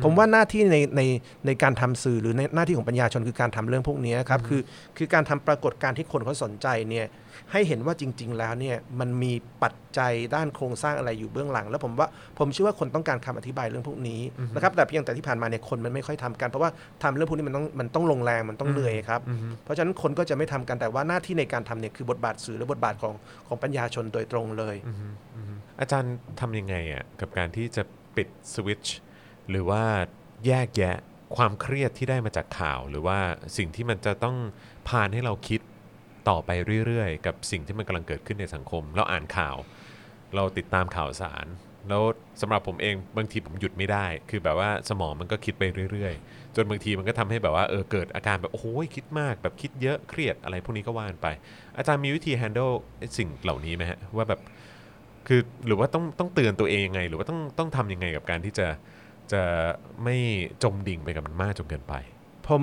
ผมว่าหน้าที่ในในในการทำสื่อหรือในหน้าที่ของปัญญาชนคือการทำเรื่องพวกนี้ครับคือคือการทำปรากฏการณ์ที่คนเขาสนใจเนี่ยให้เห็นว่าจริง ๆ แล้วเนี่ยมันมีปัจจัยด้านโครงสร้างอะไรอยู่เบื้องหลัง แล้วผมว่าผมเชื่อว่าคนต้องการคำอธิบายเรื่องพวกนี้นะครับแต่เพียงแต่ที่ผ่านมาเนี่ยคนมันไม่ค่อยทำกัน เพราะว่าทำเรื่องพวกนี้มันต้องมันต้องลงแรงมันต้องเหนื่อยครับเพราะฉะนั้นคนก็จะไม่ทำกันแต่ว่าหน้าที่ในการทำเนี่ยคือบทบาทสื่อและบทบาทของของปัญญาชนโดยตรงเลย อาจารย์ทำยังไงอะกับการที่จะปิดสวิตช์หรือว่าแยกแยะความเครียดที่ได้มาจากข่าว หรือว่าสิ่งที่มันจะต้องพานให้เราคิดต่อไปเรื่อยๆ กับสิ่งที่มันกำลังเกิดขึ้นในสังคม เราอ่านข่าว เราติดตามข่าวสาร แล้วสำหรับผมเองบางทีผมหยุดไม่ได้ คือแบบว่าสมองมันก็คิดไปเรื่อยๆ จนบางทีมันก็ทำให้แบบว่าเออเกิดอาการแบบโอ้โหคิดมากแบบคิดเยอะเครียดอะไรพวกนี้ก็ว่านไป อาจารย์มีวิธี handle สิ่งเหล่านี้ไหมฮะว่าแบบคือหรือว่าต้องต้องเตือนตัวเองยังไง หรือว่าต้องต้องทำยังไงกับการที่จะจะไม่จมดิ่งไปกับมันมากจนเกินไป ผม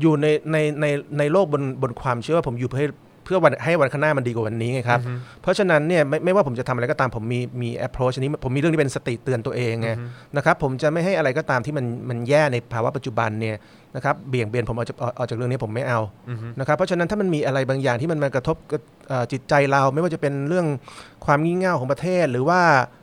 อยู่ในในในในโลกบนบนความเชื่อว่าผมอยู่เพื่อ พื่อวันให้วันข้างหน้ามันดีกว่าวันนี้ไงครับเพราะฉะนั้นเนี่ยไม่ไม่ว่าผมจะทำอะไรก็ตามผมมีมี approach อันนี้ผมมีเรื่องที่เป็นสติเตือนตัวเองไงนะครับผมจะไม่ให้อะไรก็ตามที่มันมันแย่ในภาวะปัจจุบันเนี่ยนะครับเบี่ยงเบนผมออกจากออกออกจากเรื่องนี้ผมไม่เอานะครับเพราะฉะนั้นถ้ามันมีอะไรบางอย่างที่มันมากระทบกับเอ่อจิตใจเราไม่ว่าจะเป็นเรื่องความงี่เง่าของประเทศหรือว่าอ่า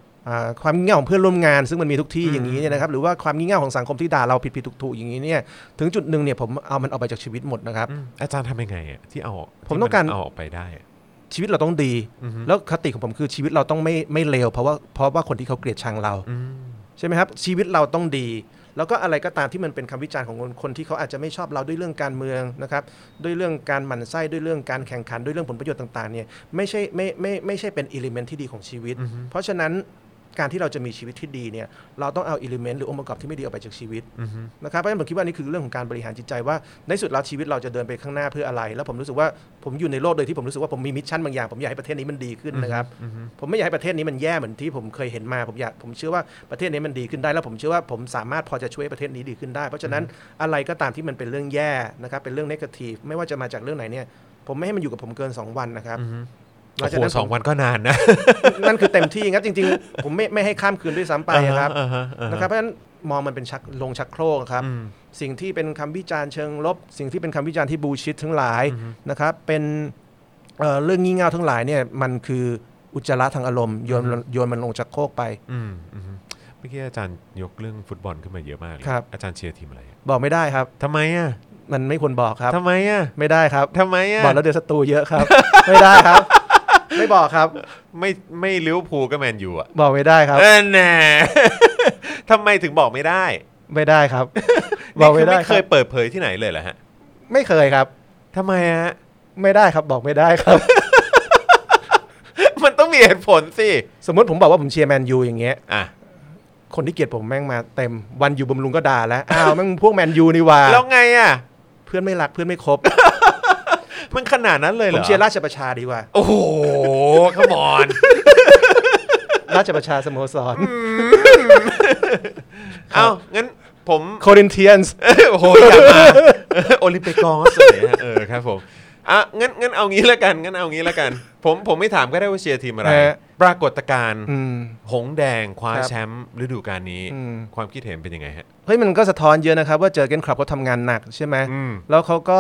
ความงี่เง่าของเพื่อนร่วมงาน ซึ่งมันมีทุกที่อย่างนี้เนี่ยนะครับหรือว่าความงี่เง่าของสังคมที่ด่าเราผิดๆถูกๆอย่างนี้เนี่ยถึงจุดหนึ่งเนี่ยผมเอามันออกไปจากชีวิตหมดนะครับอืมอาจารย์ทำยังไงอะที่เอาออกผมต้องการที่นเอาออกไปได้อะชีวิตเราต้องดีอือฮึแล้วคติของผมคือชีวิตเราต้องไม่ไม่เลวเพราะว่าเพราะว่าคนที่เขาเกลียดชังเราอืมใช่ไหมครับ ชีวิตเราต้องดี แล้วก็อะไรก็ตามที่มันเป็นคำวิจารณ์ของคนคนที่เขาอาจจะไม่ชอบเราด้วยเรื่องการเมืองนะครับด้วยเรื่องการหมั่นไส้ด้วยเรื่องการแข่งขันด้วยเรื่องผลประโยชน์ต่างๆเนี่ยไม่ใช่ไม่ไม่ไม่ใช่เป็น element ที่ดีของชีวิต เพราะฉะนั้น การที่เราจะมีชีวิตที่ดีเนี่ยเราต้องเอา element หรือองค์ประกอบที่ไม่ดีออกไปจากชีวิตอือฮึนะครับเพราะฉะนั้นผมคิดว่านี่คือเรื่องของการบริหารจิตใจว่าในสุดแล้วชีวิตเราจะเดินไปข้างหน้าเพื่ออะไร แล้วผมรู้สึกว่าผมอยู่ในโลกโดยที่ผมรู้สึกว่าผมมี mission บางอย่างผมอยากให้ประเทศนี้มันดีขึ้นนะครับอือฮึผมไม่อยากให้ประเทศนี้มันแย่เหมือนที่ผมเคยเห็นมาผมอยากผมเชื่อว่าประเทศนี้มันดีขึ้นได้ แล้วผมเชื่อว่าผมสามารถพอจะช่วยให้ประเทศนี้ดีขึ้นได้ เพราะฉะนั้นอะไรก็ตามที่มันเป็นเรื่องแย่นะครับเป็นเรื่องนกาทีฟไม่ว่าจะมาจากเรื่องไหนเนี่ยผมไม่ให้มันอยู่กับผมเกิน 2 วันนะครับ หลัโอ้งจากโหนั้นสองวันก็นานนะ นั่นคือเต็มที่ครับจริง ๆ ผมไม่ไม่ให้ข้ามคืนด้วยซ้ำไปอะครับอ่าฮะอ่าฮะนะครับเพราะฉะนั้นมองมันเป็นชักลงชักโครกครับอืมสิ่งที่เป็นคำวิจารณ์เชิงลบ สิ่งที่เป็นคำวิจารณ์ที่บูชิดทั้งหลายนะครับ เป็นเอ่อเรื่องงี่เง่าทั้งหลายเนี่ยมันคืออุจจาระทางอารมณ์โยนโยนมันลงจากโครกไปอืมอืมเมื่อกี้อาจารย์ยกเรื่องฟุตบอลขึ้นมาเยอะมากเลยครับอาจารย์เชียร์ทีมอะไรอะบอกไม่ได้ครับทำไมอะมันไม่ควรบอกครับทำไมอะไม่ได้ครับทำไมอะบอกแล้วเดี๋ยวศัตรูเยอะครับ ไม่ได้ครับ ไม่บอกครับ ไม่ไม่ลิเวอร์พูลก็แมนยูอะบอกไม่ได้ครับ เออแน่ทำไมถึงบอกไม่ได้ไม่ได้ครับ บอกไม่ได้นี่คเครัยบเปิดเผยที่ไหนเลยเหรอฮะไม่เคยครับ ทำไมฮะ ไม่ได้ครับบอกไม่ได้ครับ มันต้องมีเหตุผลสิ สมมติผมบอกว่าผมเชียร์แมนยูอย่างเงี้ยอะ คนที่เกลียดผมแม่งมาเต็มวันอยู่บำรุงก็ด่าแล้วอ้าวแม่งพวกแมนยูนี่หว่าแล้วไงอะ เพื่อนไม่รักเพื่อนไม่คบ มันขนาดนั้นเลยเหผรอมเชียร์ราชประชาดีกว่า โอ้โหขมอน ราชประชาสโมสร เอ้างั้นผม โครินเทียนส์ โอ้โหอย่ามาโอลิมเปียกอสเลยฮะเออครับผมอะงั้นงั้นเอางี้แล้วกันงั้นเอางี้แล้วกัน ผมผมไม่ถามก็ได้ว่าเชียร์ทีมอะไร ฮะ ปรากฏการณ์อืม หงส์แดงคว้าครับแชมป์ฤดูกาลนี้ อืม ความคิดเห็นเป็นยังไงฮะ เฮ้ยมันก็สะท้อนเยอะนะครับ ว่าเจอเกนคลับเขาทำงานหนักใช่ไหมอืม แล้วเขาก็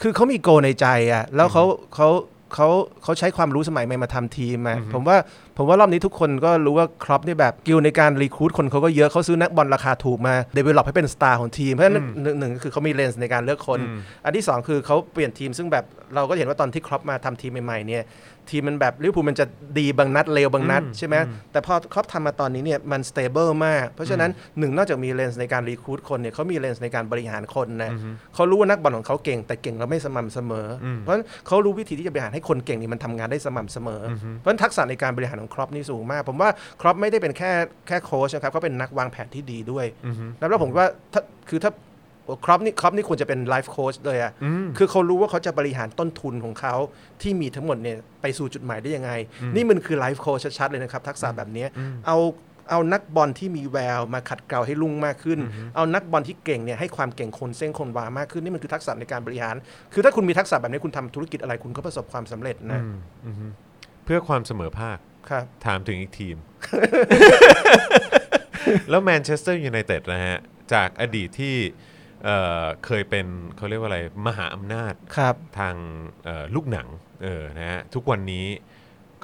คือเขามี goal ในใจอะแล้วเขาเขาเขาเขาใช้ความรู้สมัยใหม่มาทำทีมอะผมว่าผมว่ารอบนี้ทุกคนก็รู้ว่าคล็อปป์นี่แบบ skill ในการ recruit คนเขาก็เยอะเขาซื้อนักบอลราคาถูกมา develop ให้เป็นสตาร์ของทีม เพราะฉะนั้นหนึ่งหนึ่งคือเขามีเลนส์ในการเลือกคนอืมอันที่สองคือเขาเปลี่ยนทีมซึ่งแบบเราก็เห็นว่าตอนที่คล็อปป์มาทำทีมใหม่ๆเนี่ย ทีมมันแบบลิเวอร์พูลมันจะดีบางนัดเลวบางนัดใช่ไหมแต่พอคล็อปป์ทำมาตอนนี้เนี่ยมัน stable มาก เพราะฉะนั้นหนึ่งนอกจากมีเลนส์ในการ recruit คนเนี่ยเขามีเลนส์ในการบริหารคนนะเขารู้ว่านักบอลของเขาเก่ง แต่เก่งแล้วไม่สม่ำเสมออเพราะฉะนั้นเขารู้วิธีที่จะบริหารให้คนเก่งนี่มันทำงานได้สม่ำเสมออเพราะฉะนั้นทักษะในการบริหารของคล็อปป์นี่สูงมาก ผมว่าคล็อปป์ไม่ได้เป็นแค่แค่โค้ชนะครับเขาเป็นนักวางแผนที่ดีด้วยแล้วผมว่าถ้าคือถ้า คล็อปป์นี่คล็อปป์นี่ควรจะเป็นไลฟ์โค้ชเลยอะคือเขารู้ว่าเขาจะบริหารต้นทุนของเขาที่มีทั้งหมดเนี่ยไปสู่จุดหมายได้ยังไง นี่มันคือไลฟ์โค้ชชัดๆเลยนะครับ ทักษะแบบเนี้ยเอาเอานักบอลที่มีแววมาขัดเกลาให้รุ่งมากขึ้น เอานักบอลที่เก่งเนี่ยให้ความเก่งคงเส้นคงวามากขึ้น นี่มันคือทักษะในการบริหาร คือถ้าคุณมีทักษะแบบนี้คุณทำธุรกิจอะไรคุณก็ประสบความสำเร็จนะเพื่อความเสมอภาคครับถามถึงอีกทีม แล้วแมนเชสเตอร์ยูไนเต็ดนะฮะ จากอดีตที่ เอ่อเคยเป็นเขาเรียกว่าอะไรมหาอำนาจครับทางเอ่อลูกหนังเออนะฮะทุกวันนี้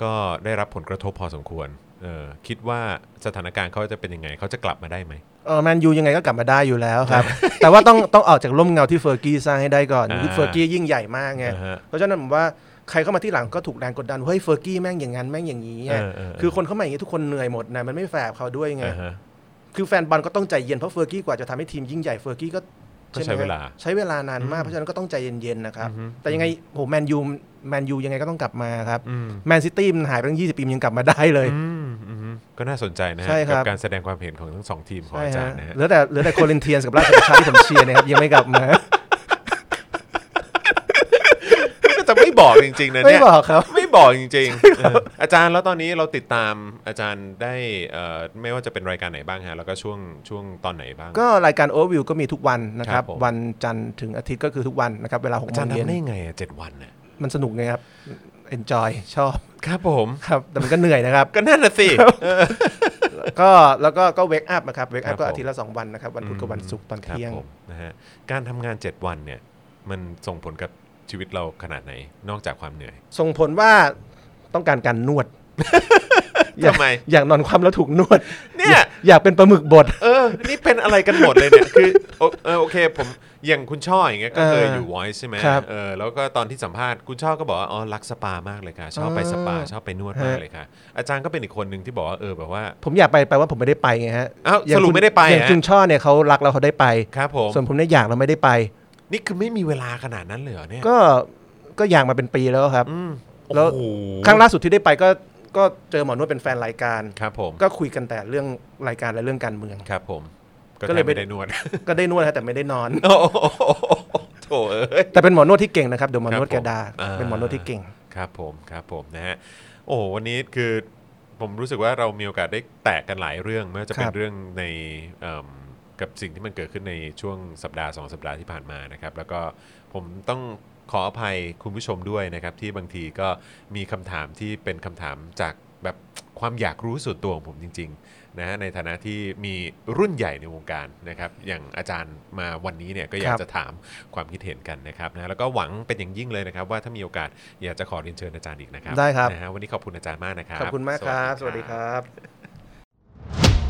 ก็ได้รับผลกระทบพอสมควรเออคิดว่าสถานการณ์เขาจะเป็นยังไงเขาจะกลับมาได้ไหมเออแมนยูยังไงก็กลับมาได้อยู่แล้วครับ แต่ว่าต้องต้องออกจากร่มเงาที่เฟอร์กี้สร้างให้ได้ก่อนอ่าคือเฟอร์กี้ยิ่งใหญ่มากไงอ่าฮะเพราะฉะนั้นผมว่าใครเข้ามาทีหลังก็ถูกแรงกดดันเฮ้ยเฟอร์กี้แม่งอย่างนั้นแม่งอย่างนี้อะเออเออเออคือคนเข้ามาอย่างนี้ทุกคนเหนื่อยหมดนะมันไม่แฟร์กับเขาด้วยไงอ่าฮะคือแฟนบอลก็ต้องใจเย็นเพราะเฟอร์กี้กว่าจะทำให้ทีมยิ่งใหญ่เฟอร์กี้ก็ ก็ใช้เวลาใช้เวลานานมากเพราะฉะนั้นก็ต้องใจเย็นๆนะครับ แต่ยังไงโหแมนยูแมนยูยังไงก็ต้องกลับมาครับแมนซิตี้มันหายไปตั้ง 20 ปีมันยังกลับมาได้เลยอืมอืมก็น่าสนใจนะฮะใช่ครับกับการแสดงความเห็นของทั้งสองทีมของใช่อาจารย์ฮะนะฮะเหลือแต่เหลือแต่โครินเทียนส์กับราชประชาที่ผมเชียร์นะครับยังไม่กลับมา ก็จะไม่ บอกจริงๆนะไม่เนี่ยบอกครับ ไม่บอกจริงๆเอออาจารย์แล้วตอนนี้เราติดตามอาจารย์ได้เอ่อไม่ว่าจะเป็นรายการไหนบ้างฮะแล้วก็ช่วงช่วงตอนไหนบ้าง ก็รายการโอเวอร์วิวก็มีทุกวันนะครัครับผม วันจันทร์ถึงอาทิตย์ก็คือทุกวันนะครับเวลาหกอาโมจารงย์เย็นอาจารย์ทำได้ไงอะเจ็ดวันน่ะมันสนุกไงครับ enjoy ชอบครับผม ครับแต่มันก็เหนื่อยนะครับ ก็นั่นน่ะสิ ก็แล้วก็ก็เวกอัพนะครับเวกครัอับพก็ผม อาทิตย์ละสองวันนะครับวันพุธกับวันศุกร์ตอนครับเที่ยง ผมนะฮะการทำงาน 7 วันเนี่ยมันส่งผลกับ ชีวิตเราขนาดไหนนอกจากความเหนื่อย ส่งผลว่าต้องการการนวดอยากทำไมอยากนอนคว่ำแล้วถูกนวด เนี่ยอากอยากเป็นปลาหมึกบด เออ นี่เป็นอะไรกันหมดเลยเนี่ย คือโอเออโอเค ผมอย่างคุณช่ออย่างเงี้ยก็เคยเออออยู่ Voice ใช่ไหมครับเออแล้วก็ตอนที่สัมภาษณ์คุณช่อก็บอกว่าอ๋อรักสปามากเลยค่ะ ชอบไปสปาชอบไปนวดมากเลยค่ะ อาจารย์ก็เป็นอีกคนหนึ่งที่บอกว่าเออแบบว่า ผมอยากไปไปว่าผมไม่ได้ไปไงฮะอ้าวย่งสรุปคุณไม่ได้ไปอย่างฮะคุณช่อเนี่ยเขารักแล้วเขาได้ไปครับผมส่วนผมเนี่ยอยากแล้วไม่ได้ไป นี่คือไม่มีเวลาขนาดนั้นเลยเหรอเนี่ยก็ก็อยากมาเป็นปีแล้วครับ อืมแล้วโอ้โหครั้งล่าสุดที่ได้ไปก็ก็เจอหมอนวดเป็นแฟนรายการ ครับผมก็คุยกันแต่เรื่องรายการและเรื่องการเมือง ครับผม ก็ก็เลเลยยไม่ไม่ได้นวด ก็ได้นวดฮะแต่ไม่ได้นอน โอ้โหโถเอ้ย แต่เป็นหมอนวดที่เก่งนะครับเดี๋ยวหมอนวดครับผมแกดาอ่า เป็นหมอนวดที่เก่ง ครับผมครับผมนะฮะโอ้โหวันนี้คือผมรู้สึกว่าเรามีโอกาสได้แตะกันหลายเรื่องไม่ว่าจะเป็นครับเรื่องในเอิ่ม กับสิ่งที่มันเกิดขึ้นในช่วงสัปดาห์สองสัปดาห์ที่ผ่านมานะครับ แล้วก็ผมต้องขออภัยคุณผู้ชมด้วยนะครับ ที่บางทีก็มีคำถามที่เป็นคำถามจากแบบความอยากรู้ส่วนตัวของผมจริงๆนะฮะในฐานะที่มีรุ่นใหญ่ในวงการนะครับอย่างอาจารย์มาวันนี้เนี่ยก็อยากครับจะถามความคิดเห็นกันนะครับนะแล้วก็หวังเป็นอย่างยิ่งเลยนะครับ ว่าถ้ามีโอกาสอยากจะขอเรียนเชิญอาจารย์อีกนะครับได้ครับนะฮะวันนี้ขอบคุณอาจารย์มากนะครับขอบคุณมากครับ สวัสดีครับ